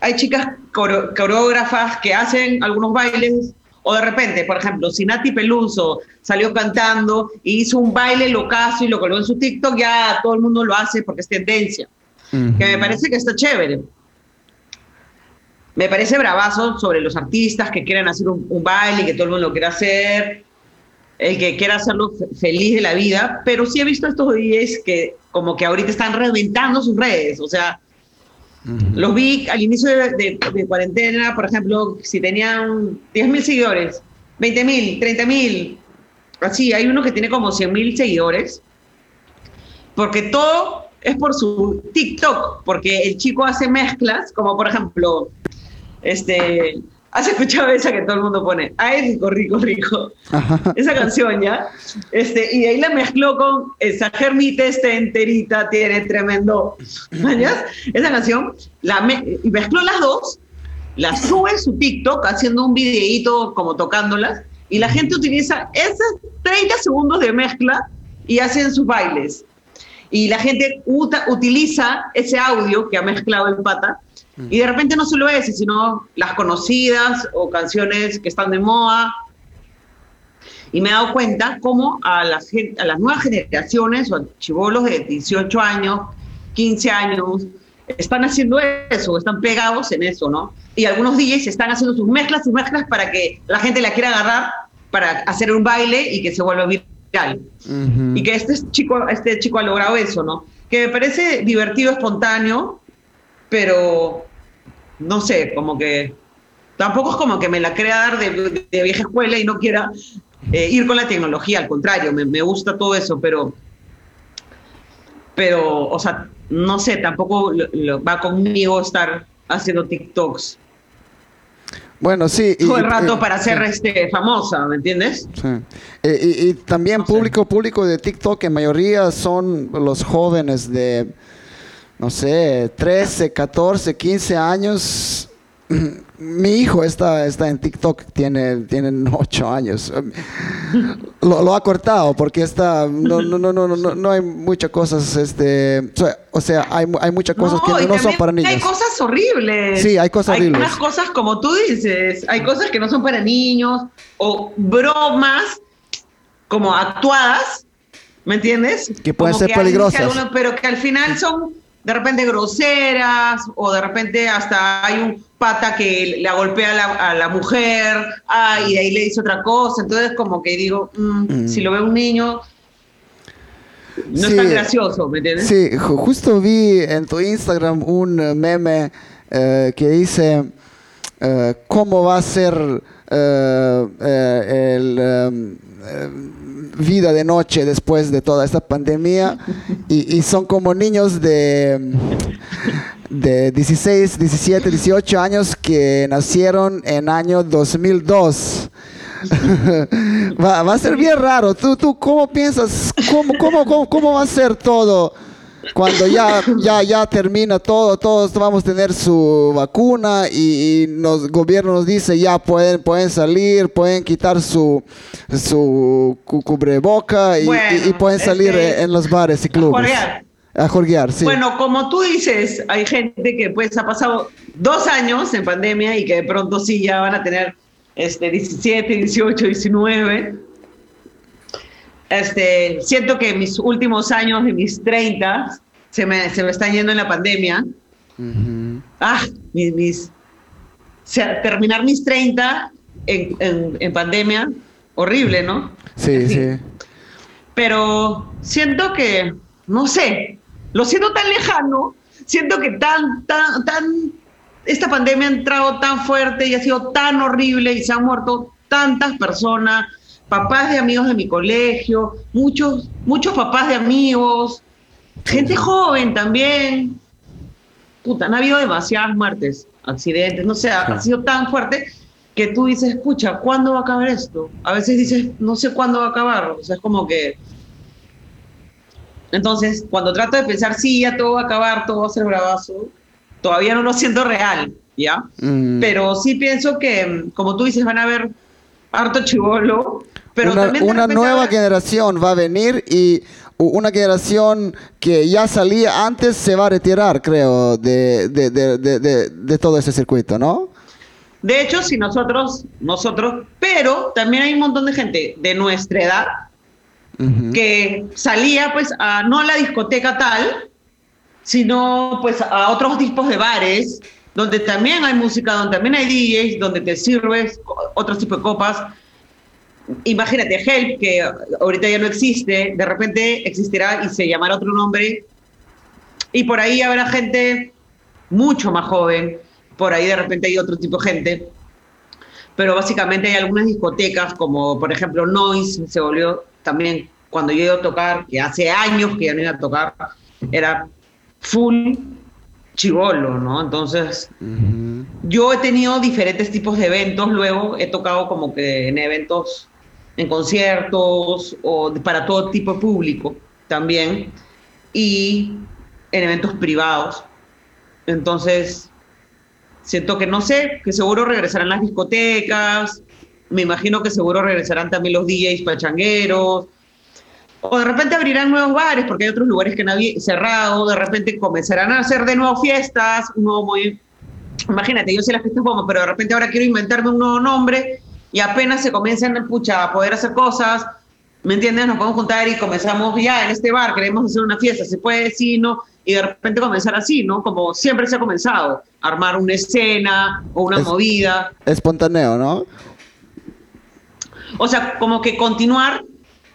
hay chicas coreógrafas que hacen algunos bailes o de repente, por ejemplo, si Nati Peluso salió cantando y hizo un baile locazo y lo colgó en su TikTok, ya todo el mundo lo hace porque es tendencia. Que me parece que está chévere. Me parece bravazo sobre los artistas que quieran hacer un, baile y que todo el mundo lo quiera hacer, el que quiera hacerlo feliz de la vida, pero sí he visto estos DJs que como que ahorita están reventando sus redes, o sea, los vi al inicio de, cuarentena, por ejemplo, si tenían 10.000 seguidores, 20.000, 30.000, así, hay uno que tiene como 100.000 seguidores, porque todo es por su TikTok, porque el chico hace mezclas, como por ejemplo, este, ¿Has escuchado esa que todo el mundo pone? Ay, rico, rico, rico. Esa canción, ¿ya? Este, y ahí la mezcló con esa germita este enterita, tiene tremendo. ¿ya? Esa canción, la y mezcló las dos, la sube en su TikTok haciendo un videíto como tocándolas, y la gente utiliza esos 30 segundos de mezcla y hacen sus bailes. Y la gente utiliza ese audio que ha mezclado el pata y de repente no solo ese, sino las conocidas o canciones que están de moda. Y me he dado cuenta cómo a las, a las nuevas generaciones o a chivolos de 18 años, 15 años, están haciendo eso, están pegados en eso, ¿no? Y algunos DJs están haciendo sus mezclas, sus mezclas para que la gente la quiera agarrar para hacer un baile y que se vuelva viral. Y que este chico, este chico ha logrado eso, ¿no? Que me parece divertido, espontáneo, pero no sé, como que tampoco es como que me la crea dar de, vieja escuela y no quiera eh, ir con la tecnología, al contrario, me, me gusta todo eso, pero, pero, o sea, no sé, tampoco va conmigo estar haciendo TikToks. Bueno, sí. Todo el rato para ser este, famosa, ¿me entiendes? Sí. Y, también público, público de TikTok, en mayoría son los jóvenes de, no sé, 13, 14, 15 años [clears throat] mi hijo está, está en TikTok, tiene, tiene 8 años. Lo, ha cortado porque está, no, no, no, no, no, no hay muchas cosas, este, o sea, hay, hay muchas cosas que no son para niños. Hay cosas horribles. Sí, hay cosas horribles. Hay unas cosas como tú dices, hay cosas que no son para niños o bromas como actuadas, ¿me entiendes? Que pueden ser peligrosas. pero que al final son de repente groseras o de repente hasta hay un pata que le golpea a la, a la mujer, ah, y de ahí le dice otra cosa. Entonces, como que digo, mm, mm. si lo ve un niño, no es tan gracioso, ¿me entiendes? Sí, justo vi en tu Instagram un meme eh, que dice eh, cómo va a ser el vida de noche después de toda esta pandemia y, son como niños de de 16, 17, 18 años que nacieron en año 2002. [laughs] va, a ser bien raro. ¿Tú, tú cómo piensas? ¿Cómo, cómo, cómo, cómo va a ser todo? Cuando ya, ya, ya termina todo, todos vamos a tener su vacuna y, el gobierno nos dice ya pueden, pueden salir, pueden quitar su, su cubreboca y, y, pueden salir este, en los bares y clubes. A jorgear, sí. Bueno, como tú dices, hay gente que pues ha pasado dos años en pandemia y que de pronto sí ya van a tener este, 17, 18, 19. Este, siento que mis últimos años de mis 30 se me, se me están yendo en la pandemia. Ah, mis, mis terminar mis 30 en, en, en, pandemia, horrible, ¿no? Sí, sí. Pero siento que, no sé, lo siento tan lejano, siento que tan, tan, tan, esta pandemia ha entrado tan fuerte y ha sido tan horrible y se han muerto tantas personas, papás de amigos de mi colegio, muchos, muchos papás de amigos, gente joven también. Puta, han habido demasiadas muertes, accidentes, no sé, ha sido tan fuerte que tú dices, escucha, ¿cuándo va a acabar esto? A veces dices, no sé cuándo va a acabar. O sea, es como que entonces, cuando trato de pensar, sí, ya todo va a acabar, todo va a ser bravazo, todavía no lo siento real, ¿ya? Mm. Pero sí pienso que, como tú dices, van a haber harto chivolo, pero una, también una nueva generación va a venir y una generación que ya salía antes se va a retirar, creo, de, de, de, de todo ese circuito, ¿no? De hecho, si nosotros, nosotros, pero también hay un montón de gente de nuestra edad que salía pues a, no a la discoteca tal, sino pues a otros tipos de bares, donde también hay música, donde también hay DJs, donde te sirves otro tipo de copas. Imagínate, Help, que ahorita ya no existe, de repente existirá y se llamará otro nombre. Y por ahí habrá gente mucho más joven, por ahí de repente hay otro tipo de gente. Pero básicamente hay algunas discotecas, como por ejemplo Noise, se volvió también cuando yo iba a tocar, que hace años que ya no iba a tocar, era full chivolo, ¿no? Entonces, yo he tenido diferentes tipos de eventos, luego he tocado como que en eventos, en conciertos o para todo tipo de público también, y en eventos privados. Entonces, siento que no sé, que seguro regresarán las discotecas, me imagino que seguro regresarán también los DJs pachangueros, o de repente abrirán nuevos bares porque hay otros lugares que había cerrado, de repente comenzarán a hacer de nuevo fiestas, un nuevo muy... Imagínate, yo sé las fiestas como, pero de repente ahora quiero inventarme un nuevo nombre y apenas se comienzan pucha, a poder hacer cosas, ¿me entiendes? Nos podemos juntar y comenzamos ya en este bar, queremos hacer una fiesta, se puede, sí, no, y de repente comenzar así, ¿no? Como siempre se ha comenzado, armar una escena o una movida. Espontáneo, ¿no? O sea, como que continuar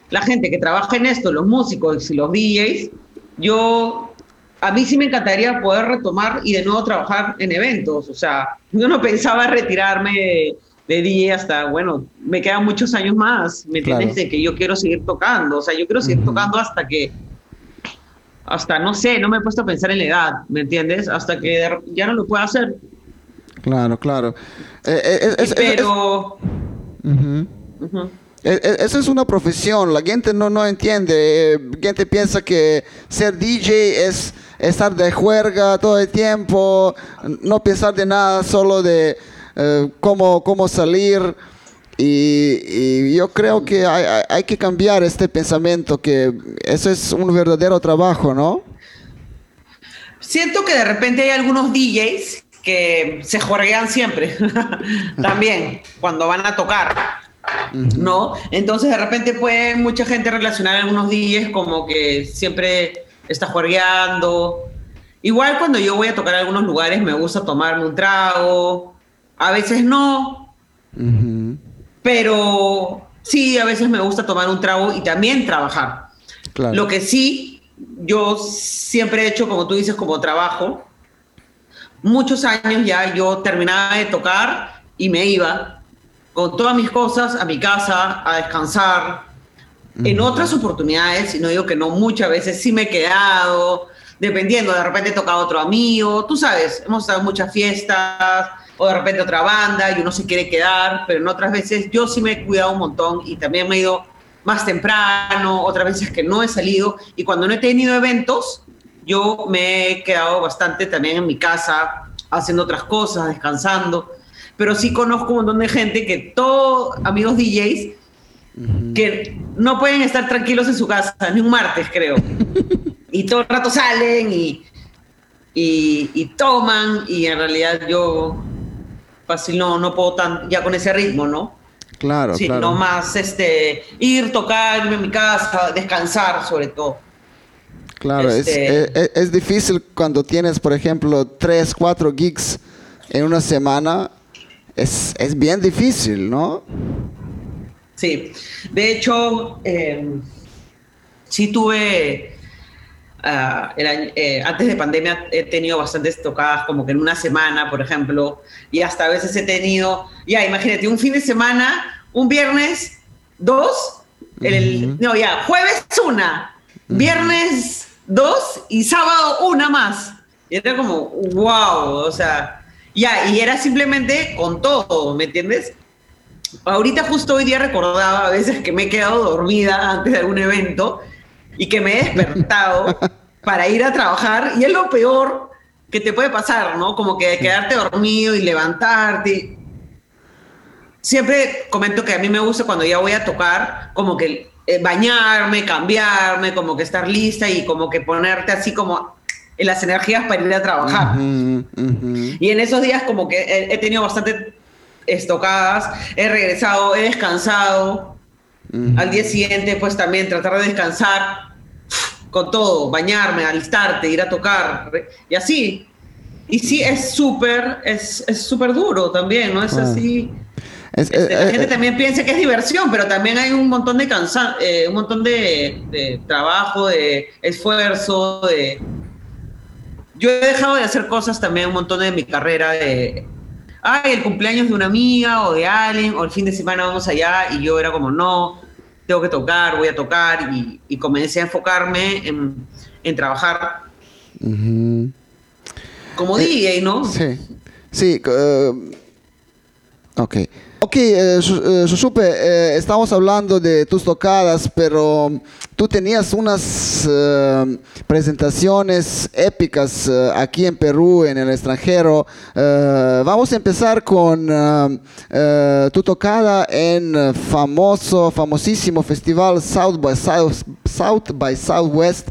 la gente que trabaja en esto, los músicos y los DJs, yo, a mí sí me encantaría poder retomar y de nuevo trabajar en eventos. O sea, yo no [laughs] pensaba retirarme de DJ hasta, bueno, me quedan muchos años más, ¿me entiendes? De que yo quiero seguir tocando, o sea, yo quiero seguir tocando hasta que, hasta, no sé, no me he puesto a pensar en la edad, ¿me entiendes? Hasta que ya no lo pueda hacer. Claro, claro. Eh, eh, Pero... E, e, esa es una profesión, la gente no, no entiende, la gente piensa que ser DJ es estar de juerga todo el tiempo, no pensar de nada, solo de eh, cómo, cómo salir. Y, yo creo que hay, hay, que cambiar este pensamiento, que eso es un verdadero trabajo, ¿no? Siento que de repente hay algunos DJs que se juegan siempre, [laughs] también, cuando van a tocar. ¿no? Entonces de repente puede mucha gente relacionar algunos días como que siempre está juergueando. Igual cuando yo voy a tocar a algunos lugares me gusta tomarme un trago, a veces no, pero sí, a veces me gusta tomar un trago y también trabajar. Lo que sí, yo siempre he hecho, como tú dices, como trabajo. Muchos años ya yo terminaba de tocar y me iba con todas mis cosas a mi casa, a descansar. En otras oportunidades, y no digo que no, muchas veces sí me he quedado, dependiendo, de repente he tocado otro amigo, tú sabes, hemos estado en muchas fiestas, o de repente otra banda y uno se quiere quedar, pero en otras veces yo sí me he cuidado un montón y también me he ido más temprano, otras veces que no he salido, y cuando no he tenido eventos, yo me he quedado bastante también en mi casa, haciendo otras cosas, descansando. Pero sí conozco un montón de gente que todos, amigos DJs, que no pueden estar tranquilos en su casa, ni un martes, creo. [laughs] y todo el rato salen y, y, toman, y en realidad yo fácil no, no puedo tan, ya con ese ritmo, ¿no? Claro, sí, no más este, ir, tocar, irme a mi casa, descansar sobre todo. Claro, es, este es, difícil cuando tienes, por ejemplo, tres, cuatro gigs en una semana es, es bien difícil, ¿no? Sí, de hecho, eh, sí tuve, ah, eh, antes de pandemia he tenido bastantes tocadas, como que en una semana, por ejemplo, y hasta a veces he tenido, ya, imagínate, un fin de semana, un viernes, dos, el, no, ya, jueves una, viernes dos y sábado una más. Y era como, wow, o sea, ya, y era simplemente con todo, ¿me entiendes? Ahorita justo hoy día recordaba a veces que me he quedado dormida antes de algún evento y que me he despertado [laughs] para ir a trabajar y es lo peor que te puede pasar, ¿no? Como que quedarte dormido y levantarte. Siempre comento que a mí me gusta cuando ya voy a tocar, como que eh, bañarme, cambiarme, como que estar lista y como que ponerte así como en las energías para ir a trabajar. Y en esos días como que he, tenido bastante estocadas, he regresado, he descansado. Al día siguiente pues también tratar de descansar con todo, bañarme, alistarte, ir a tocar y así. Y sí, es súper, es súper duro también, ¿no? Es ah. así. Este, la gente también piensa que es diversión, pero también hay un montón de cansa eh, un montón de, de, trabajo, de esfuerzo, de, yo he dejado de hacer cosas también un montón de mi carrera de, ay, el cumpleaños de una amiga o de alguien, o el fin de semana vamos allá, y yo era como, no, tengo que tocar, voy a tocar, y, comencé a enfocarme en, trabajar como eh, DJ, ¿no? Sí, sí, uh, ok. Ok, eh, eh, Susupe, eh, estamos hablando de tus tocadas, pero tú tenías unas presentaciones épicas aquí en Perú, en el extranjero. vamos a empezar con tu tocada en famoso, famosísimo festival South by, South, by Southwest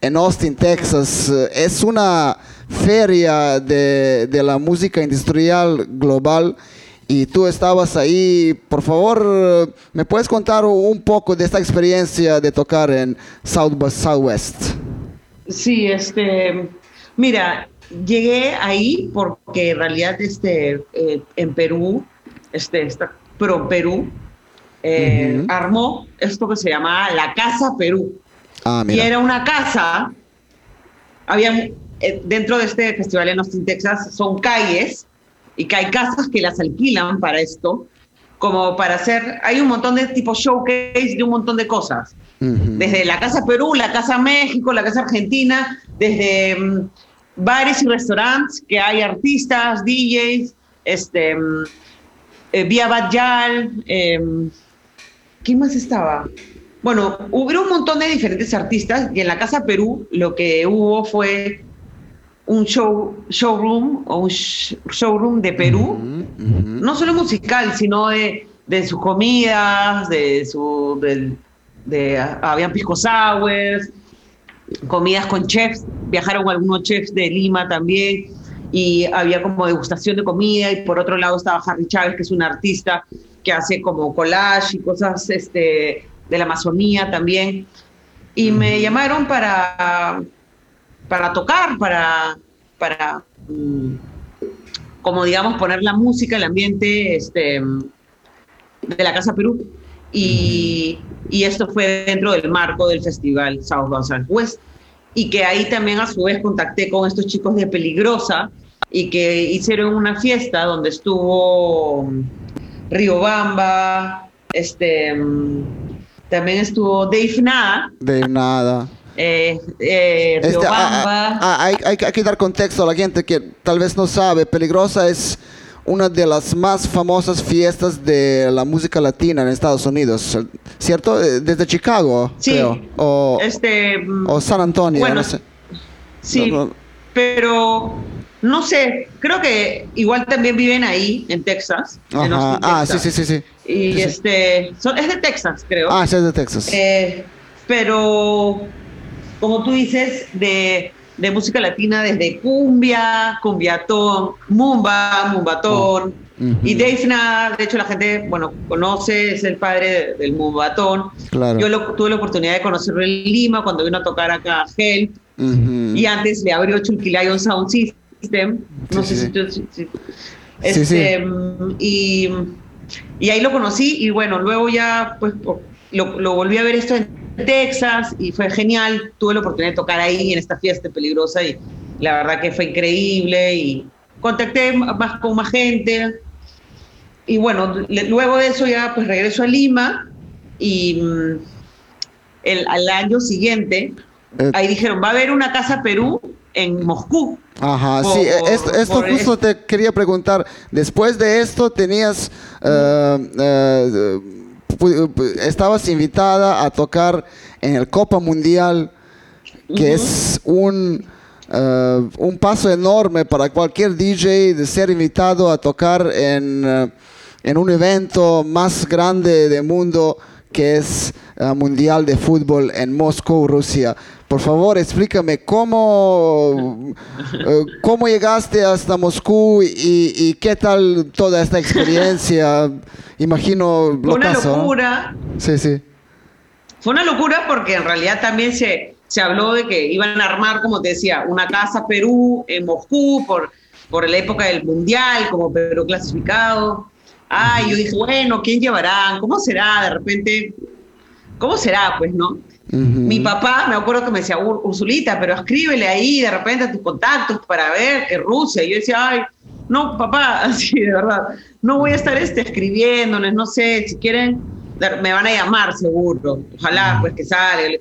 en Austin, Texas. Es una feria de la música industrial global y tú estabas ahí. Por favor, ¿me puedes contar un poco de esta experiencia de tocar en South by Southwest? Sí, este, mira, llegué ahí porque en realidad este, eh, en Perú, este, esta, Pro Perú, eh, armó esto que se llamaba la Casa Perú. Ah, Y mira. era una casa, había eh, dentro de este festival en Austin, Texas, son calles y que hay casas que las alquilan para esto, como para hacer, hay un montón de tipo showcase de un montón de cosas. Ujú. Desde la Casa Perú, la Casa México, la Casa Argentina, desde mm, bares y restaurantes que hay artistas, DJs, este, mm, eh, Vía Bajal, em, ¿quién más estaba? Bueno, hubo un montón de diferentes artistas y en la Casa Perú lo que hubo fue un show, showroom o un sh- showroom de Perú, no solo musical, sino de, de sus comidas, de su, del- de, habían pisco sours, comidas con chefs, viajaron algunos chefs de Lima también, y había como degustación de comida, y por otro lado estaba Harry Chávez, que es un artista que hace como collage y cosas este, de la Amazonía también. Y me llamaron para, para tocar, para, para mm, como digamos, poner la música, el ambiente este, de la Casa Perú. Y, y esto fue dentro del marco del festival South by Southwest. Y que ahí también a su vez contacté con estos chicos de Peligrosa y que hicieron una fiesta donde estuvo Riobamba, este, mm, también estuvo Dave Nada, De nada. Eh, eh, Este, Riobamba. ah, ah, hay, hay- hay que dar contexto a la gente que tal vez no sabe. Peligrosa es una de las más famosas fiestas de la música latina en Estados Unidos, ¿cierto? Eh, Desde Chicago, Sí, creo. O, este, mm, o San Antonio, bueno, no sé. Sí, No, no. pero no sé, creo que igual también viven ahí, en Texas. en Ajá. Austin, Ah, sí, Texas. sí, sí, sí. Y Sí, sí. este, son- es de Texas, creo. Ah, sí, es de Texas. Eh, pero, como tú dices, de, de música latina, desde cumbia, cumbiatón, mumba, mumbatón. Ujú. Y Dave de hecho la gente, bueno, conoce, es el padre de- del mumbatón. Claro. Yo lo- tuve la oportunidad de conocerlo en Lima cuando vino a tocar acá a Help. Y antes le abrió Chulquilayon Sound System. No Sí, sé sí, si si- si- Sí, Este, sí. Y, y ahí lo conocí y bueno, luego ya pues lo, lo volví a ver esto en Texas y fue genial. Tuve la oportunidad de tocar ahí en esta fiesta peligrosa y la verdad que fue increíble y contacté más con más gente. Y bueno, le- luego de eso ya pues regreso a Lima y mm, el, al año siguiente Eh, ahí dijeron, va a haber una casa Perú en Moscú. Ajá, por- sí, eh, esto, esto justo te quería preguntar. Después de esto tenías, pu- pu- estabas invitada a tocar en el Copa Mundial, que es un, eh, un paso enorme para cualquier DJ de ser invitado a tocar en, eh, en un evento más grande del mundo que es eh, Mundial de Fútbol en Moscú, Rusia. Por favor, explícame cómo, eh, cómo llegaste hasta Moscú y, y qué tal toda esta experiencia. [laughs] Imagino Fue lo una caso, ¿no? locura. Sí, sí. Fue una locura porque en realidad también se, se habló de que iban a armar, como te decía, una casa Perú en Moscú por, por la época del Mundial, como Perú clasificado. Ay, yo dije, bueno, ¿quién llevarán? ¿Cómo será? De repente, ¿cómo será? Pues, ¿no? Ujú. Mi papá, me acuerdo que me decía, "Ur- Ursulita, pero escríbele ahí de repente a tus contactos para ver que Rusia. Y yo decía, ay, no, papá, [laughs] así de verdad, no voy a estar este, escribiéndoles, no sé, si quieren, me van a llamar seguro. Ojalá, pues que salga.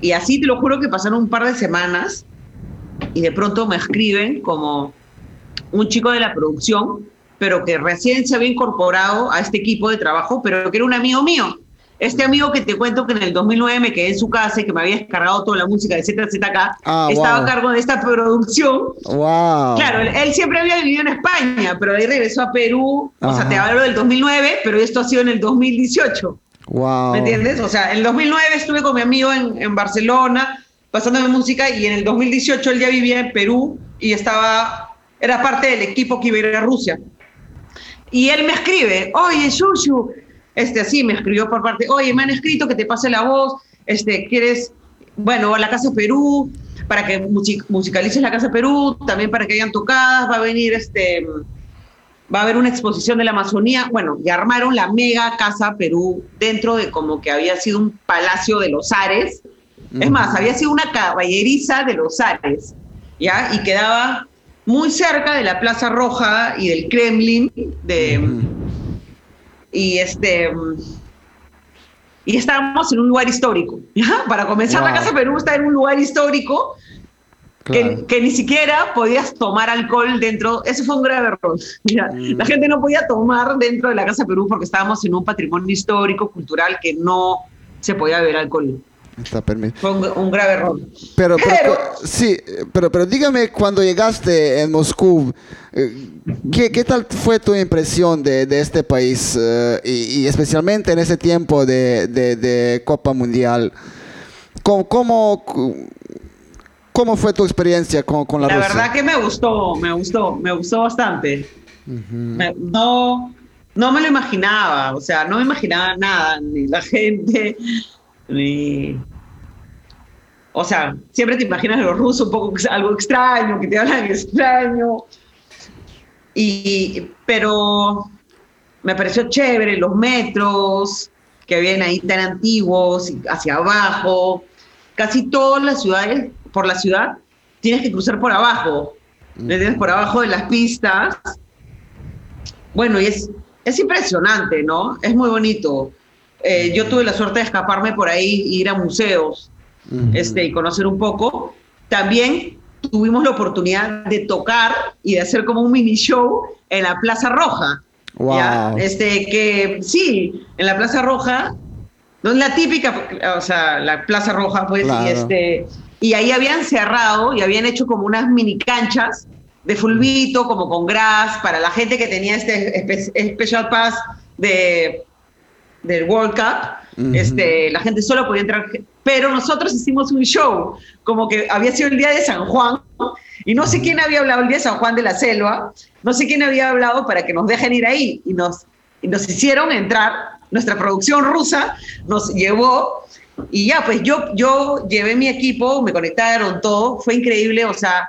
Y así te lo juro que pasaron un par de semanas y de pronto me escriben como un chico de la producción, pero que recién se había incorporado a este equipo de trabajo, pero que era un amigo mío. Este amigo que te cuento que en el 2009 me quedé en su casa y que me había descargado toda la música de ZZK, Ah, estaba wow. a cargo de esta producción. Wow. Claro, él, él siempre había vivido en España, pero ahí regresó a Perú. O sea, Ajá. te hablo del 2009, pero esto ha sido en el 2018. Wow. ¿Me entiendes? O sea, en el 2009 estuve con mi amigo en, en Barcelona pasándome música y en el 2018 él ya vivía en Perú y estaba, era parte del equipo que iba a ir a Rusia. Y él me escribe, oye, Shushu, este, así me escribió por parte, oye, me han escrito que te pase la voz, este, quieres, bueno, a la Casa Perú, para que musicalices la Casa Perú, también para que hayan tocadas, va a venir este, va a haber una exposición de la Amazonía, bueno, y armaron la mega Casa Perú dentro de como que había sido un palacio de los Ares, es más, había sido una caballeriza de los Ares, ¿ya? Y quedaba muy cerca de la Plaza Roja y del Kremlin, de, y este... Y estábamos en un lugar histórico. [laughs] ¿ya? Para comenzar, la Casa Perú está en un lugar histórico que, que, ni siquiera podías tomar alcohol dentro. Eso fue un grave error. [laughs] La mm. gente no podía tomar dentro de la Casa Perú porque estábamos en un patrimonio histórico, cultural, que no se podía beber alcohol. Está permitido. Fue un, grave error. Pero, pero, sí, pero, pero dígame cuando llegaste en Moscú, eh, ¿qué, qué tal fue tu impresión de, de este país eh, y, y, especialmente en ese tiempo de, de, de Copa Mundial? ¿Cómo, cómo, cómo fue tu experiencia con, con la, la Rusia? La verdad que me gustó, me gustó, me gustó bastante. me, no, no me lo imaginaba, o sea, no me imaginaba nada, ni la [laughs] gente o sea, siempre te imaginas a los rusos un poco algo extraño, que te hablan extraño. Y, pero me pareció chévere los metros que habían ahí tan antiguos, hacia abajo. Casi todas las ciudades, por la ciudad, tienes que cruzar por abajo. tienes Por abajo de las pistas. Bueno, y es, es impresionante, ¿no? Es muy bonito. Eh, yo tuve la suerte de escaparme por ahí, ir a museos este, y conocer un poco. También tuvimos la oportunidad de tocar y de hacer como un mini show en la Plaza Roja. Wow. Este, que sí, en la Plaza Roja, no es la típica, o sea, la Plaza Roja, pues, y, este, y ahí habían cerrado y habían hecho como unas mini canchas de fulbito, como con gras, para la gente que tenía este Special Pass de del World Cup, este, la gente solo podía entrar, pero nosotros hicimos un show, como que había sido el día de San Juan, y no sé quién había hablado el día de San Juan de la Selva, no sé quién había hablado para que nos dejen ir ahí, y nos, y nos hicieron entrar, nuestra producción rusa nos llevó, y ya, pues yo, yo llevé mi equipo, me conectaron todo, fue increíble, o sea,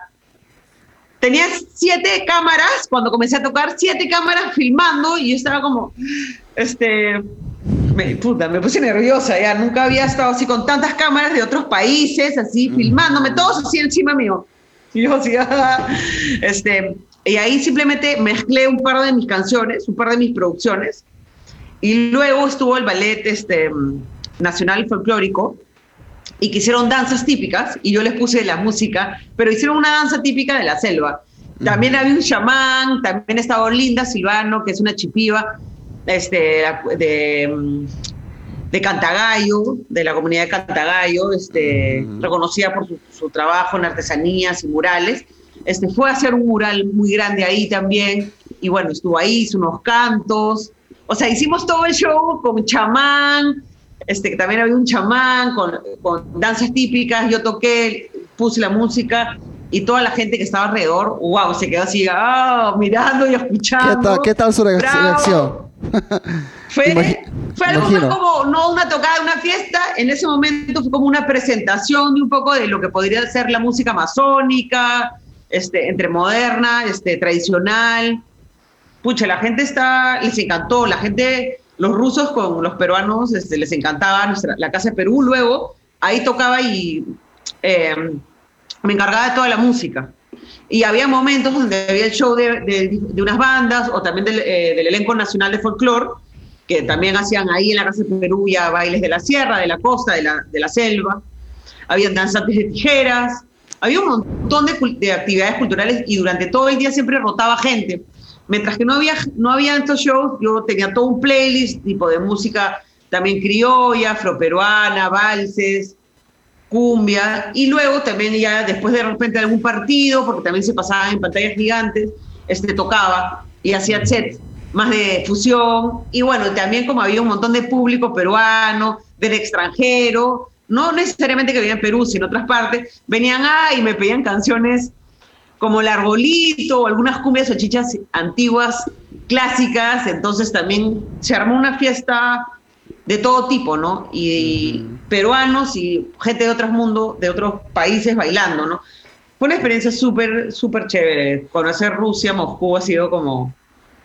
tenía siete cámaras cuando comencé a tocar, siete cámaras filmando y yo estaba como, este, me, puta, me puse nerviosa, ya nunca había estado así con tantas cámaras de otros países, así filmándome, todos así encima mío. [laughs] Y yo así, [laughs] este, y ahí simplemente mezclé un par de mis canciones, un par de mis producciones, y luego estuvo el ballet este, nacional folclórico, y que hicieron danzas típicas, y yo les puse la música, pero hicieron una danza típica de la selva. También había un chamán, también estaba Linda Silvano, que es una chipiva, este, de, de Cantagallo, de la comunidad de Cantagallo, este, reconocida por su, trabajo en artesanías y murales. Este, fue a hacer un mural muy grande ahí también, y bueno, estuvo ahí, hizo unos cantos. O sea, hicimos todo el show con chamán, este, también había un chamán con, con danzas típicas, yo toqué, puse la música, y toda la gente que estaba alrededor, wow, se quedó así, oh, mirando y escuchando. ¿Qué tal, qué tal su reacción? [laughs] fue, fue algo más como, no una tocada, una fiesta, en ese momento fue como una presentación de un poco de lo que podría ser la música masónica, este, entre moderna, este, tradicional. Pucha, la gente está, les encantó, la gente, los rusos con los peruanos, este, les encantaba nuestra, la Casa de Perú, luego ahí tocaba y eh, me encargaba de toda la música. Y había momentos donde había el show de, de, unas bandas o también del, eh, del elenco nacional de folclore, que también hacían ahí en la Casa de Perú ya bailes de la sierra, de la costa, de la, de la selva. Habían danzantes de tijeras. Había un montón de, de, actividades culturales y durante todo el día siempre rotaba gente. Mientras que no había, no había estos shows, yo tenía todo un playlist tipo de música también criolla, afroperuana, valses, cumbia, y luego también ya después de repente algún partido, porque también se pasaba en pantallas gigantes, este, tocaba y hacía sets más de fusión, y bueno, también como había un montón de público peruano, del extranjero, no necesariamente que venía en Perú, sino otras partes, venían ah, y me pedían canciones como El Arbolito o algunas cumbias o chichas antiguas clásicas, entonces también se armó una fiesta de todo tipo, ¿no? Y, peruanos y gente de otros mundos, de otros países bailando, ¿no? Fue una experiencia súper, súper chévere. Conocer Rusia, Moscú ha sido como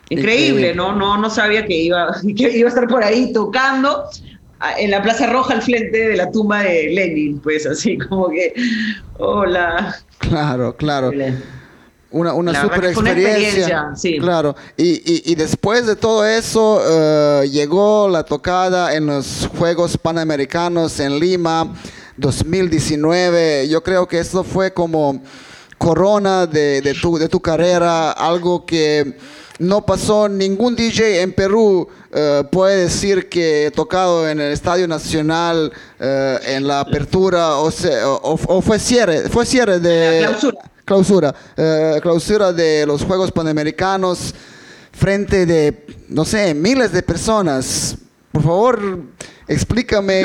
increíble, ¿no? No, no sabía que iba, [laughs] que iba a estar por ahí tocando en la Plaza Roja al frente de la tumba de Lenin, pues así como que, hola. Claro, claro. Una, una super experiencia. sí. Claro. Y, y, después de todo eso, eh, llegó la tocada en los Juegos Panamericanos en Lima 2019. Yo creo que eso fue como corona de, de, tu, de tu carrera, algo que no pasó ningún DJ en Perú. Eh, puede decir que he tocado en el Estadio Nacional eh, en la apertura o, o, fue cierre, fue cierre de clausura, clausura, eh, clausura de los Juegos Panamericanos frente de no sé miles de personas. Por favor, explícame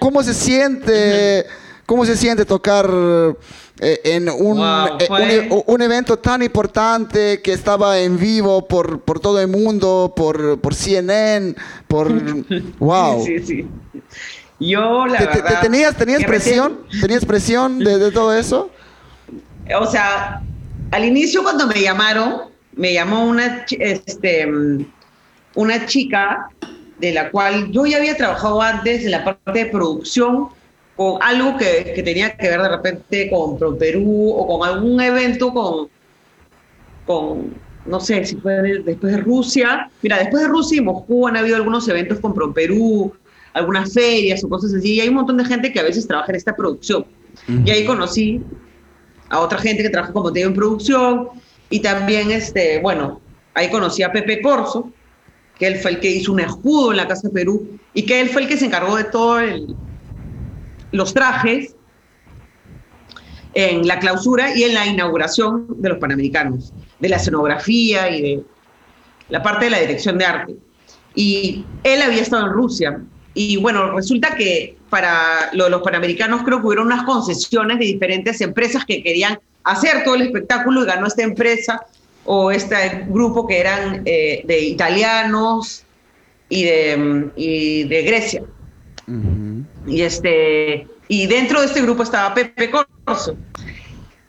cómo se siente, cómo se siente tocar eh, en un, eh, e, un, evento tan importante que estaba en vivo por, por todo el mundo, por, por CNN, por... [laughs] ¡Wow! Sí, sí, Yo, la verdad... ¿Tenías, tenías presión? ¿Tenías presión de, de todo eso? O sea, al inicio cuando me llamaron, me llamó una, este, una chica de la cual yo ya había trabajado antes en la parte de producción con algo que, que, tenía que ver de repente con Pro Perú o con algún evento con, con no sé, si fue después de Rusia. Mira, después de Rusia y Moscú han habido algunos eventos con Pro Perú, algunas ferias o cosas así, y hay un montón de gente que a veces trabaja en esta producción. Y ahí conocí a otra gente que trabaja como te en producción, y también, este, bueno, ahí conocí a Pepe Corso, que él fue el que hizo un escudo en la Casa de Perú, y que él fue el que se encargó de todo el, los trajes en la clausura y en la inauguración de los Panamericanos, de la escenografía y de la parte de la dirección de arte. Y él había estado en Rusia. Y bueno, resulta que para lo de los Panamericanos creo que hubieron unas concesiones de diferentes empresas que querían hacer todo el espectáculo y ganó esta empresa o este grupo que eran eh, de italianos y de, y de Grecia. Y, este, y dentro de este grupo estaba Pepe Corso.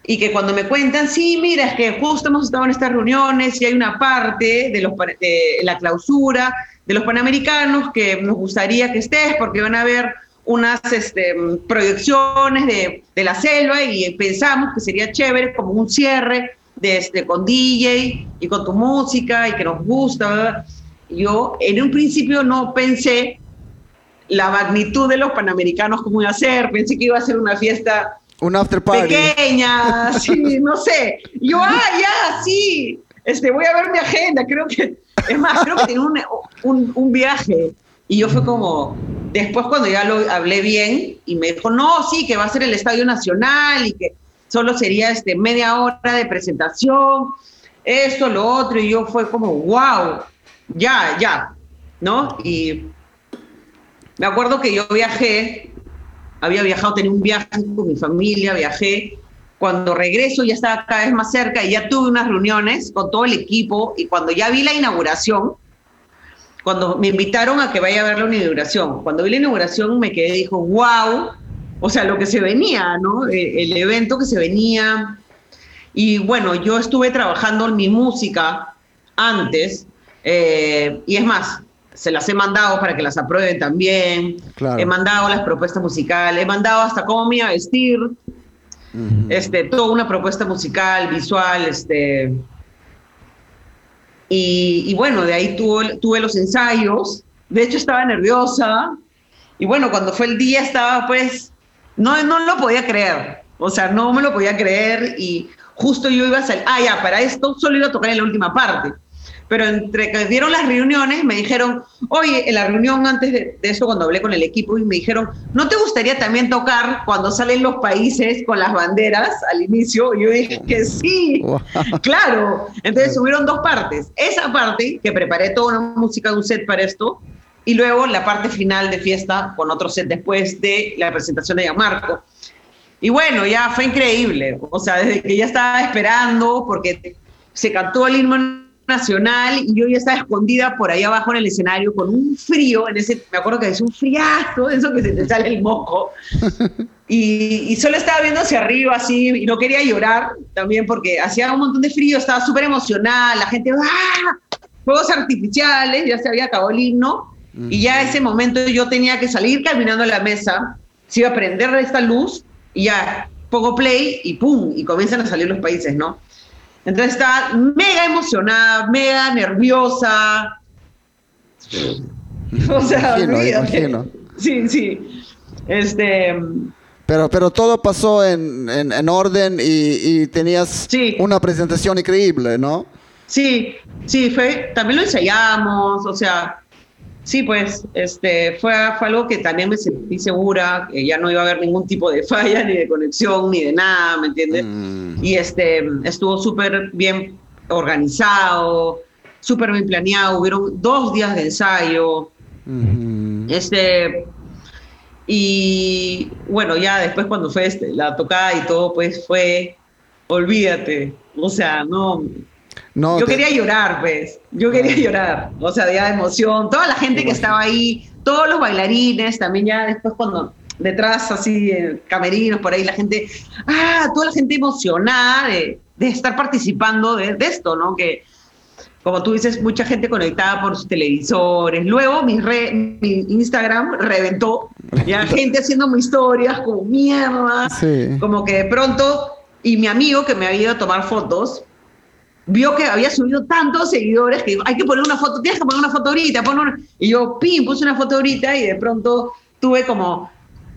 Y que cuando me cuentan, sí, mira, es que justo hemos estado en estas reuniones y hay una parte de, los, de la clausura de los Panamericanos que nos gustaría que estés porque van a haber unas este, proyecciones de, de, la selva y pensamos que sería chévere como un cierre de, este, con DJ y con tu música y que nos gusta. Yo en un principio no pensé la magnitud de los panamericanos como iba a ser, pensé que iba a ser una fiesta un after party. pequeña, [laughs] sí, no sé. Yo, ah, ya, sí, este, voy a ver mi agenda, creo que, es más, creo que tenía un, un, un viaje. Y yo fue como, después cuando ya lo hablé bien, y me dijo, no, sí, que va a ser el Estadio Nacional y que solo sería este, media hora de presentación, esto, lo otro, y yo fue como, wow, ya, ya, ¿no? Y me acuerdo que yo viajé, había viajado, tenía un viaje con mi familia, viajé. Cuando regreso ya estaba cada vez más cerca y ya tuve unas reuniones con todo el equipo y cuando ya vi la inauguración, cuando me invitaron a que vaya a ver la inauguración, cuando vi la inauguración me quedé, dijo, wow, o sea, lo que se venía, ¿no? E, el, evento que se venía. Y bueno, yo estuve trabajando en mi música antes, eh, y es más, se las he mandado para que las aprueben también. He mandado las propuestas musicales, he mandado hasta cómo me iba a vestir, este, toda una propuesta musical, visual, este. Y, bueno, de ahí tuve, tuve los ensayos. De hecho, estaba nerviosa. Y bueno, cuando fue el día estaba pues, no, no lo podía creer. O sea, no me lo podía creer y justo yo iba a salir, ah, ya, para esto solo iba a tocar en la última parte pero entre que dieron las reuniones me dijeron, oye, en la reunión antes de, eso, cuando hablé con el equipo, y me dijeron, ¿no te gustaría también tocar cuando salen los países con las banderas al inicio? Y yo dije que sí, claro. Entonces hubieron dos partes. Esa parte, que preparé toda una música de un set para esto, y luego la parte final de fiesta con otro set después de la presentación de Gianmarco. Y bueno, ya fue increíble. O sea, desde que ya estaba esperando, porque se cantó el himno nacional y yo ya estaba escondida por ahí abajo en el escenario con un frío, en ese, me acuerdo que es un friazo, [laughs] eso que se te sale el moco. [laughs] Y, solo estaba viendo hacia arriba así y no quería llorar también porque hacía un montón de frío, estaba súper emocional, la gente, ¡ah! Fuegos artificiales, ya se había acabado el himno y ya ese momento yo tenía que salir caminando a la mesa, se iba a prender esta luz y ya pongo play y ¡pum! Y comienzan a salir los países, ¿no? Entonces estaba mega emocionada, mega nerviosa. [laughs] o sea, imagino, Sí, sí. Este. Pero, pero todo pasó en, en, orden y, tenías una presentación increíble, ¿no? Sí, sí, fue, también lo ensayamos, o sea, Sí, pues este, fue, fue algo que también me sentí segura, que ya no iba a haber ningún tipo de falla, ni de conexión, ni de nada, ¿me entiendes? Mm. Y este, estuvo súper bien organizado, súper bien planeado, hubieron dos días de ensayo. Este, y bueno, ya después cuando fue este, la tocada y todo, pues fue, olvídate, o sea, no, yo quería llorar, pues. Yo quería llorar. O sea, de emoción. Toda la gente que estaba ahí, todos los bailarines, también ya después cuando detrás, así, camerinos, por ahí, la gente, ah, toda la gente emocionada de, estar participando de, esto, ¿no? Que, como tú dices, mucha gente conectada por sus televisores. Luego mi, mi Instagram reventó, ya gente haciendo historias como mierda, como que de pronto, y mi amigo que me había ido a tomar fotos, vio que había subido tantos seguidores que hay que poner una foto, tienes que poner una foto ahorita, y yo, pim, puse una foto ahorita y de pronto tuve como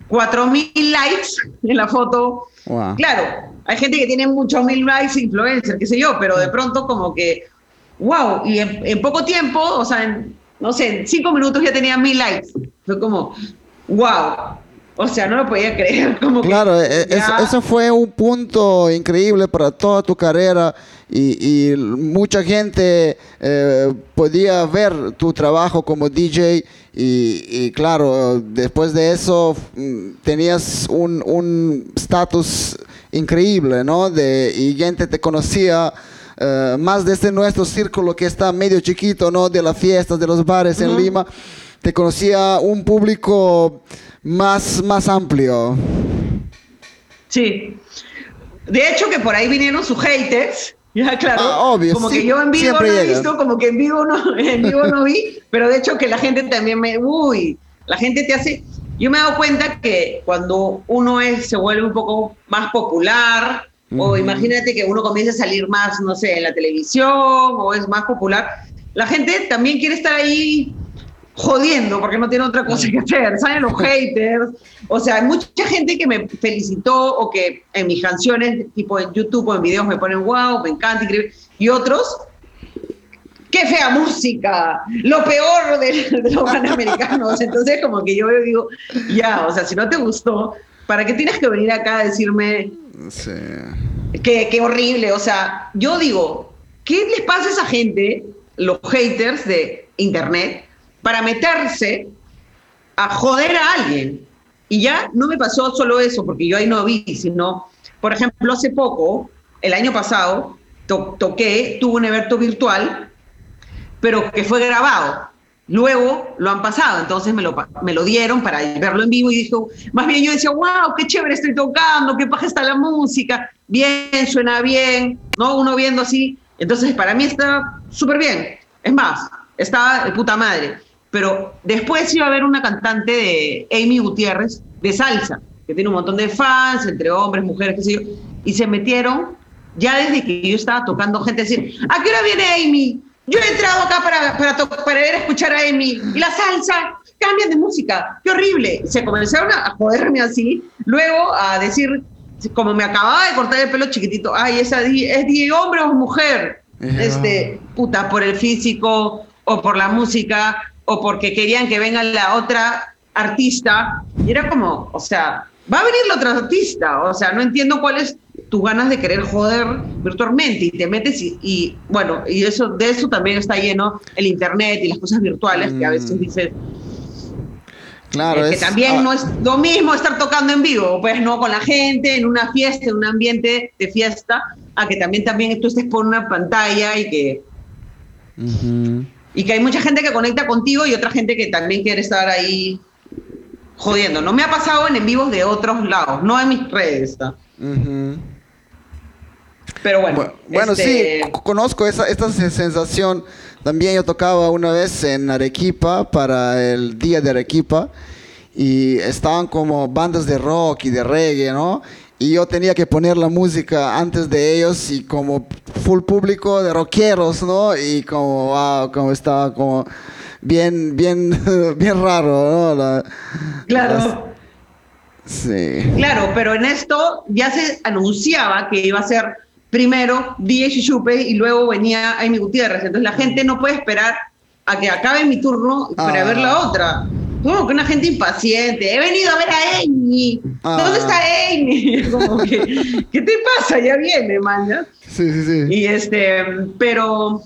4.000 likes en la foto. Claro, hay gente que tiene muchos mil likes, influencer, qué sé yo, pero de pronto como que, wow, y en, poco tiempo, o sea, en, no sé, en cinco minutos ya tenía mil likes. Fue como, wow. O sea, no lo podía creer. [laughs] Como claro, e, e, eso, fue un punto increíble para toda tu carrera y, mucha gente eh, podía ver tu trabajo como DJ y, claro, después de eso mm, tenías un estatus increíble, ¿no? De, y gente te conocía. Eh, más desde nuestro círculo que está medio chiquito, ¿no? De las fiestas, de los bares en Lima, te conocía un público más, más amplio. Sí. De hecho, que por ahí vinieron sus haters. [laughs] Ya, claro. Ah, obvio, como que yo en vivo no he visto, como que en vivo no, [laughs] en vivo no vi, pero de hecho que la gente también me, uy, la gente te hace, yo me he dado cuenta que cuando uno es, se vuelve un poco más popular, o imagínate que uno comienza a salir más, no sé, en la televisión, o es más popular, la gente también quiere estar ahí jodiendo porque no tiene otra cosa que hacer, ¿saben? Los haters. O sea, hay mucha gente que me felicitó o que en mis canciones, tipo en YouTube o en videos, me ponen wow, me encanta, increíble. Y otros, qué fea música, lo peor de, los panamericanos. Entonces, como que yo digo, ya, o sea, si no te gustó, ¿para qué tienes que venir acá a decirme sí. que, que horrible? O sea, yo digo, ¿qué les pasa a esa gente, los haters de Internet? Para meterse a joder a alguien. Y ya no me pasó solo eso, porque yo ahí no vi, sino, por ejemplo, hace poco, el año pasado, toqué, tuve un evento virtual, pero que fue grabado. Luego lo han pasado, entonces me lo, me lo dieron para verlo en vivo y dijo, más bien yo decía, wow, qué chévere estoy tocando, qué paja está la música, bien, suena bien, ¿no? Uno viendo así. Entonces, para mí está súper bien. Es más, está de puta madre. Pero después iba a haber una cantante de Amy Gutiérrez de salsa, que tiene un montón de fans, entre hombres, mujeres, qué sé yo, y se metieron, ya desde que yo estaba tocando gente, decir, ¿a qué hora viene Amy? Yo he entrado acá para, para, para ir a escuchar a Amy. Y la salsa, cambian de música, qué horrible. Se comenzaron a joderme así, luego a decir, como me acababa de cortar el pelo chiquitito, ay, esa es de hombre o mujer. Este, puta, por el físico o por la música o porque querían que venga la otra artista. Y era como, o sea, va a venir la otra artista. O sea, no entiendo cuál es tu ganas de querer joder virtualmente y te metes y, bueno, y eso de eso también está lleno el internet y las cosas virtuales que a veces mm. dices Claro, que también no es lo mismo estar tocando en vivo, pues no con la gente, en una fiesta, en un ambiente de fiesta, a que también también tú estés por una pantalla y que Y que hay mucha gente que conecta contigo y otra gente que también quiere estar ahí jodiendo. No me ha pasado en en vivos de otros lados, no en mis redes. Pero bueno. Bueno, sí, este conozco esa, esta sensación. También yo tocaba una vez en Arequipa para el Día de Arequipa y estaban como bandas de rock y de reggae, ¿no? Y yo tenía que poner la música antes de ellos y como full público de rockeros, ¿no? Y como, wow, como estaba como bien, bien, [laughs] bien raro, ¿no? claro. Sí. Claro, pero en esto ya se anunciaba que iba a ser primero DJ Shishupe y luego venía Amy Gutiérrez. Entonces la gente no puede esperar a que acabe mi turno para ver la ah. otra. Como que una gente impaciente. He venido a ver a Amy. Ah. ¿Dónde está Amy? [laughs] Como que, ¿qué te pasa? Ya viene, man. Sí, sí, sí. Y este, pero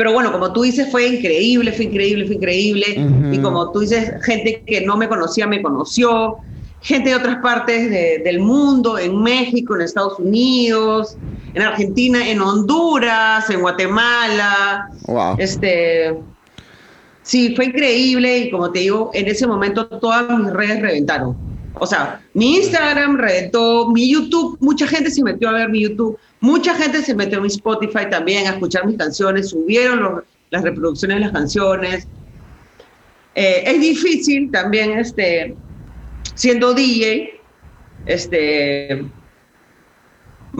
pero bueno, como tú dices, fue increíble, fue increíble, fue increíble. Y como tú dices, gente que no me conocía me conoció, gente de otras partes del mundo, en México, en Estados Unidos, en Argentina, en Honduras, en Guatemala. Wow. Este, sí, fue increíble y como te digo, en ese momento todas mis redes reventaron. O sea, mi Instagram reventó, mi YouTube, mucha gente se metió a ver mi YouTube Mucha gente se metió en mi Spotify también a escuchar mis canciones, subieron las reproducciones de las canciones. Eh, es difícil también, este, siendo DJ, este,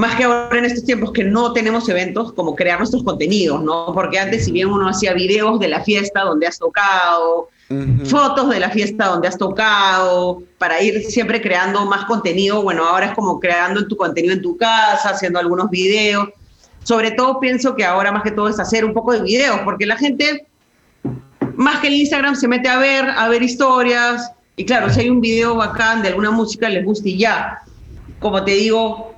más que ahora en estos tiempos que no tenemos eventos, como crear nuestros contenidos, ¿no? Porque antes, si bien uno hacía videos de la fiesta donde has tocado, fotos de la fiesta donde has tocado, para ir siempre creando más contenido. Bueno, ahora es como creando tu contenido en tu casa, haciendo algunos videos. Sobre todo pienso que ahora más que todo es hacer un poco de videos, porque la gente, más que el Instagram, se mete a ver, a ver historias. Y claro, si hay un video bacán de alguna música, les gusta y ya. Como te digo,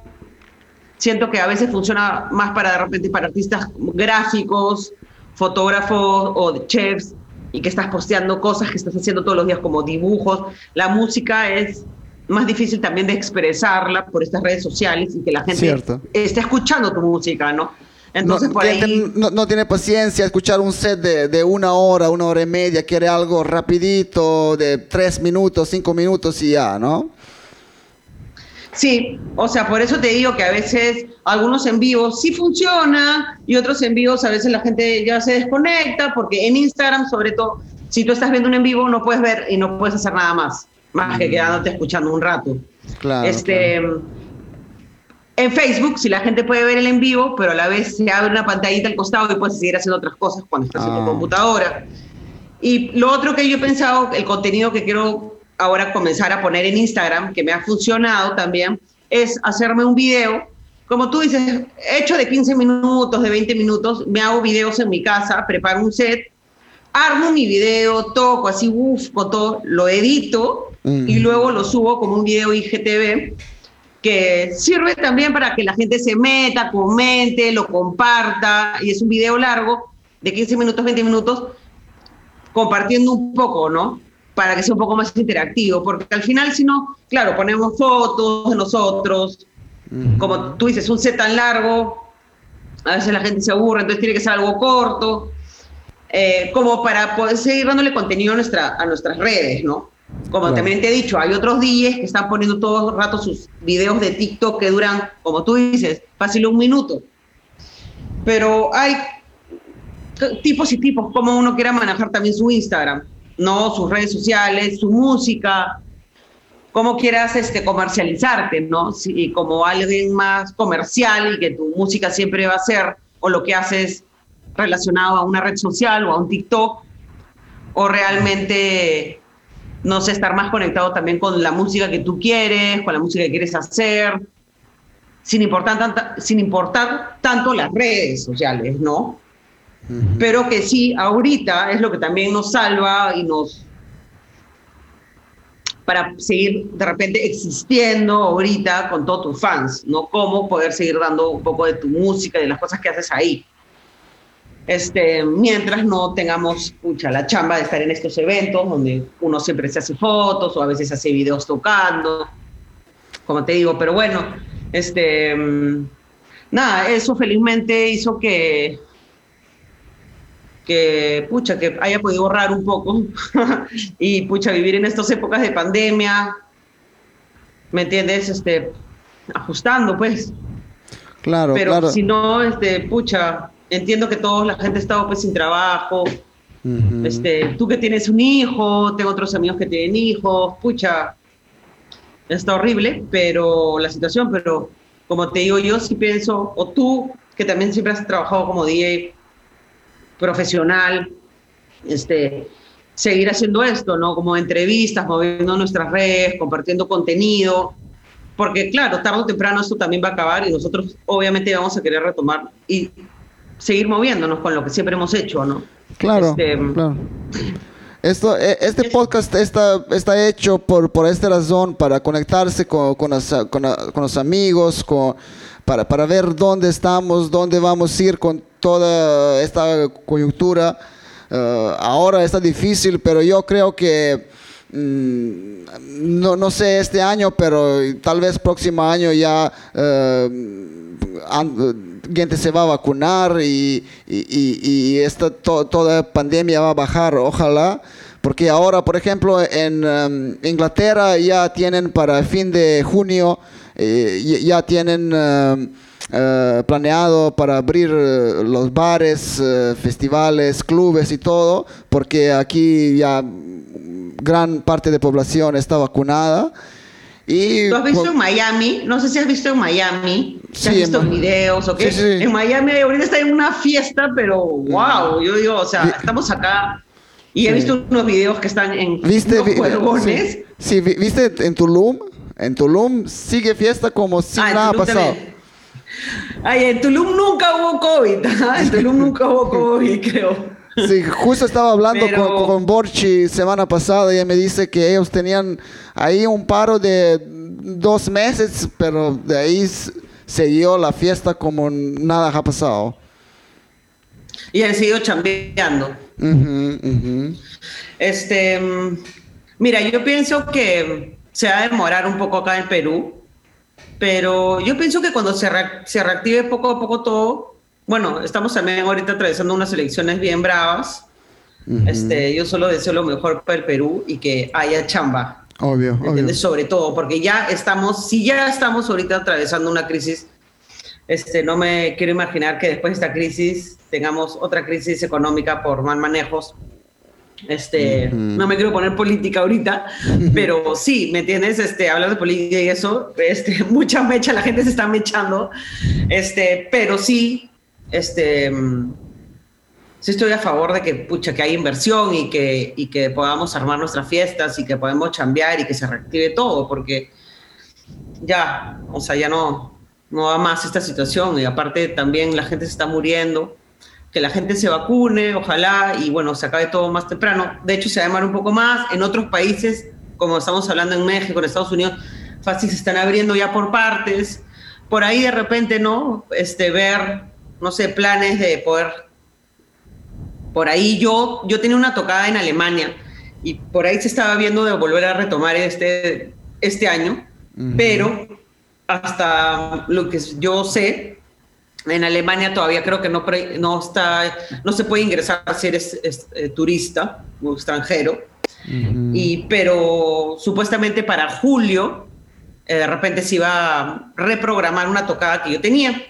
siento que a veces funciona más para de repente para artistas gráficos, fotógrafos o chefs y que estás posteando cosas que estás haciendo todos los días como dibujos. La música es más difícil también de expresarla por estas redes sociales y que la gente esté escuchando tu música, ¿no? Entonces, no, por ahí... no, tiene paciencia escuchar un set de, de, una hora, una hora y media, quiere algo rapidito, de tres minutos, cinco minutos y ya, ¿no? Sí, o sea, por eso te digo que a veces algunos en vivos sí funciona y otros en vivos a veces la gente ya se desconecta porque en Instagram, sobre todo, si tú estás viendo un en vivo no puedes ver y no puedes hacer nada más, más que mm. quedándote escuchando un rato. Claro, este, En Facebook, si la gente puede ver el en vivo, pero a la vez se abre una pantallita al costado y puedes seguir haciendo otras cosas cuando estás en tu ah. computadora. Y lo otro que yo he pensado, el contenido que quiero ahora comenzar a poner en Instagram, que me ha funcionado también, es hacerme un video, como tú dices, hecho de 15 minutos, de 20 minutos, me hago videos en mi casa, preparo un set, armo mi video, toco así, con todo, lo edito mm. y luego lo subo como un video IGTV que sirve también para que la gente se meta, comente, lo comparta, y es un video largo de 15 minutos, 20 minutos, compartiendo un poco, ¿no? Para que sea un poco más interactivo, porque al final si no, claro, ponemos fotos de nosotros, como tú dices, un set tan largo, a veces la gente se aburre, entonces tiene que ser algo corto, eh, como para poder seguir dándole contenido a, nuestra, a nuestras redes, ¿no? Como también te he dicho, hay otros DJs que están poniendo todo el rato sus videos de TikTok que duran, como tú dices, fácil un minuto. Pero hay tipos y tipos, como uno quiera manejar también su Instagram. ¿No? Sus redes sociales, su música, cómo quieras este, comercializarte, ¿no? Si, como alguien más comercial y que tu música siempre va a ser, o lo que haces relacionado a una red social o a un TikTok, o realmente, no sé, estar más conectado también con la música que tú quieres, con la música que quieres hacer, sin importar, sin importar tanto las redes sociales, ¿no? Pero que sí, ahorita es lo que también nos salva y nos para seguir de repente existiendo ahorita con todos tus fans, ¿no? Cómo poder seguir dando un poco de tu música y de las cosas que haces ahí. Este, mientras no tengamos pucha, la chamba de estar en estos eventos donde uno siempre se hace fotos o a veces hace videos tocando, como te digo, pero bueno, este, mm, nada, eso felizmente hizo que que, pucha, que haya podido ahorrar un poco [laughs] y, pucha, vivir en estas épocas de pandemia, ¿me entiendes? Este, ajustando, pues. Claro, Pero claro. si no, este, pucha, entiendo que toda la gente estado pues sin trabajo. Ujú. Este, tú que tienes un hijo, tengo otros amigos que tienen hijos, pucha, está horrible, pero la situación, pero como te digo, yo sí pienso, o tú que también siempre has trabajado como DJ profesional, este, seguir haciendo esto, ¿no? Como entrevistas, moviendo nuestras redes, compartiendo contenido, porque claro, tarde o temprano esto también va a acabar y nosotros obviamente vamos a querer retomar y seguir moviéndonos con lo que siempre hemos hecho, ¿no? Claro, Este, claro. Esto, eh, este Es- podcast está, está hecho por, por esta razón, para conectarse con, con, las- con con los amigos, con, para, para ver dónde estamos, dónde vamos a ir con toda esta coyuntura. Eh, ahora está difícil, pero yo creo que, mm, no, no sé este año, pero tal vez próximo año ya eh, gente se va a vacunar y, y, y- esta to- toda pandemia va a bajar, ojalá. Porque ahora, por ejemplo, en um, Inglaterra ya tienen para fin de junio, eh, ya- tienen um, eh, planeado para abrir eh, los bares, eh, festivales, clubes y todo, porque aquí ya mm, gran parte de población está vacunada. Y ¿Tú has visto en Miami? No sé si has visto en Miami, si has Sí, visto en videos o qué. Sí, sí. En Miami ahorita está en una fiesta, pero wow, yo digo, o sea, estamos acá y he visto unos videos que están en ¿Viste? unos vi- sí, sí, vi- ¿viste en Tulum? En Tulum sigue fiesta como si Ah, nada ha pasado. también. Ay, en Tulum nunca hubo COVID, [laughs] ¿ah? en Tulum nunca hubo COVID, creo. Sí, justo estaba hablando Pero- con, con Borchi semana pasada y ella me dice que ellos tenían ahí un paro de dos meses, pero de ahí siguió la fiesta como nada ha pasado. Y han seguido chambeando. Este, mm, mira, yo pienso que se va a demorar un poco acá en Perú, pero yo pienso que cuando se, re- se reactive poco a poco todo, bueno, estamos también ahorita atravesando unas elecciones bien bravas. Este, yo solo deseo lo mejor para el Perú y que haya chamba, Obvio, obvio. Sobre todo, porque ya estamos, si ya estamos ahorita atravesando una crisis, este, no me quiero imaginar que después de esta crisis tengamos otra crisis económica por mal manejos. Este, no me quiero poner política ahorita, pero sí, ¿me entiendes? Este, hablar de política y eso, este, [laughs] mucha mecha, la gente se está mechando, este, pero sí, este, sí estoy a favor de que, pucha, que haya inversión y que, y que podamos armar nuestras fiestas y que podamos chambear y que se reactive todo, porque ya, o sea, ya no, no va más esta situación. Y aparte también la gente se está muriendo, que la gente se vacune, ojalá, y bueno, se acabe todo más temprano. De hecho, se va a demorar un poco más. En otros países, como estamos hablando en México, en Estados Unidos, fácil se están abriendo ya por partes. Por ahí de repente, ¿no? Este, ver, no sé, planes de poder por ahí yo, yo tenía una tocada en Alemania y por ahí se estaba viendo de volver a retomar este, este año, pero hasta lo que yo sé, en Alemania todavía creo que no, no, está, no se puede ingresar si eres es, eh, turista o extranjero, y, pero supuestamente para julio eh, de repente se iba a reprogramar una tocada que yo tenía.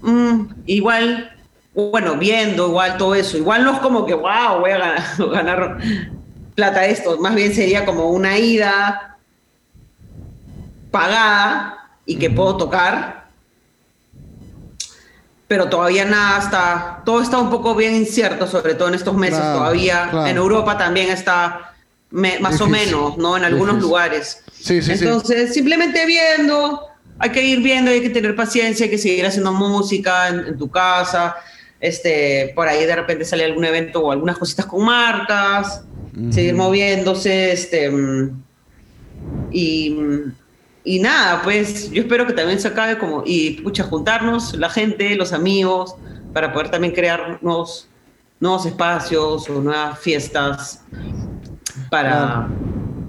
Mm, igual, bueno, viendo igual todo eso, igual no es como que, wow, voy a ganar, [laughs] ganar plata de esto, más bien sería como una ida pagada y que puedo tocar, pero todavía nada está, todo está un poco bien incierto, sobre todo en estos meses, Claro, todavía claro. en Europa también está me- más o menos, ¿no? En algunos difícil. lugares. Sí, sí, sí. Entonces, simplemente viendo, hay que ir viendo, hay que tener paciencia, hay que seguir haciendo música en, en tu casa. Este, por ahí de repente sale algún evento o algunas cositas con marcas, seguir moviéndose, este, mm, y, mm, y nada, pues yo espero que también se acabe como, y pucha, juntarnos, la gente, los amigos, para poder también crear nuevos, nuevos espacios o nuevas fiestas para Claro.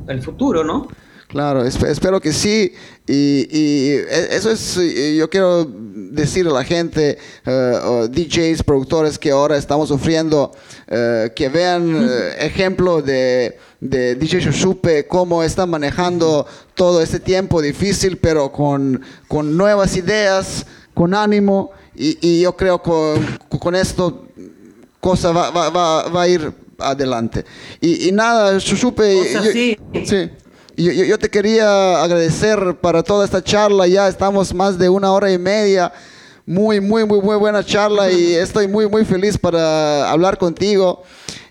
el futuro, ¿no? Claro, espero que sí. Y, e, eso es, yo quiero decir a la gente, uh, DJs, productores que ahora estamos sufriendo, uh, que vean uh, [laughs] ejemplo de, de DJ Shushupe, cómo está manejando todo este tiempo difícil, pero con, con nuevas ideas, con ánimo. Y, y yo creo que con, con esto cosa va, va, va, va, a ir adelante. Y, y nada, Shushupe... O sea, sí. sí. Yo, yo, te quería agradecer para toda esta charla, ya estamos más de una hora y media, muy, muy, muy, muy buena charla y [laughs] estoy muy, muy feliz para hablar contigo.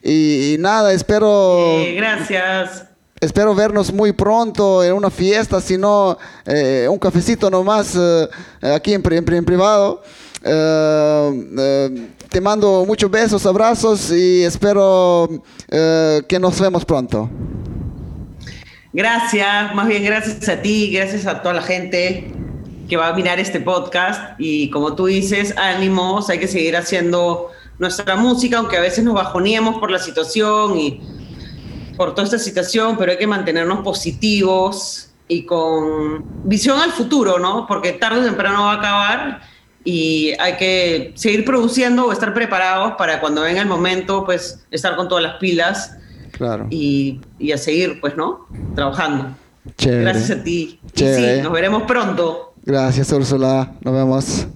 Y, y nada, espero... Eh, gracias. Espero vernos muy pronto en una fiesta, si no, eh, un cafecito nomás eh, aquí en, en, en privado. Eh, te mando muchos besos, abrazos y espero que nos vemos pronto. Gracias, más bien gracias a ti, gracias a toda la gente que va a mirar este podcast y como tú dices, ánimos, hay que seguir haciendo nuestra música, aunque a veces nos bajoneemos por la situación y por toda esta situación, pero hay que mantenernos positivos y con visión al futuro, ¿no? Porque tarde o temprano va a acabar y hay que seguir produciendo o estar preparados para cuando venga el momento, pues estar con todas las pilas Claro. y, y a seguir, pues, ¿no? Trabajando. Chévere. Gracias a ti. Y sí, nos veremos pronto. Gracias, Úrsula. Nos vemos.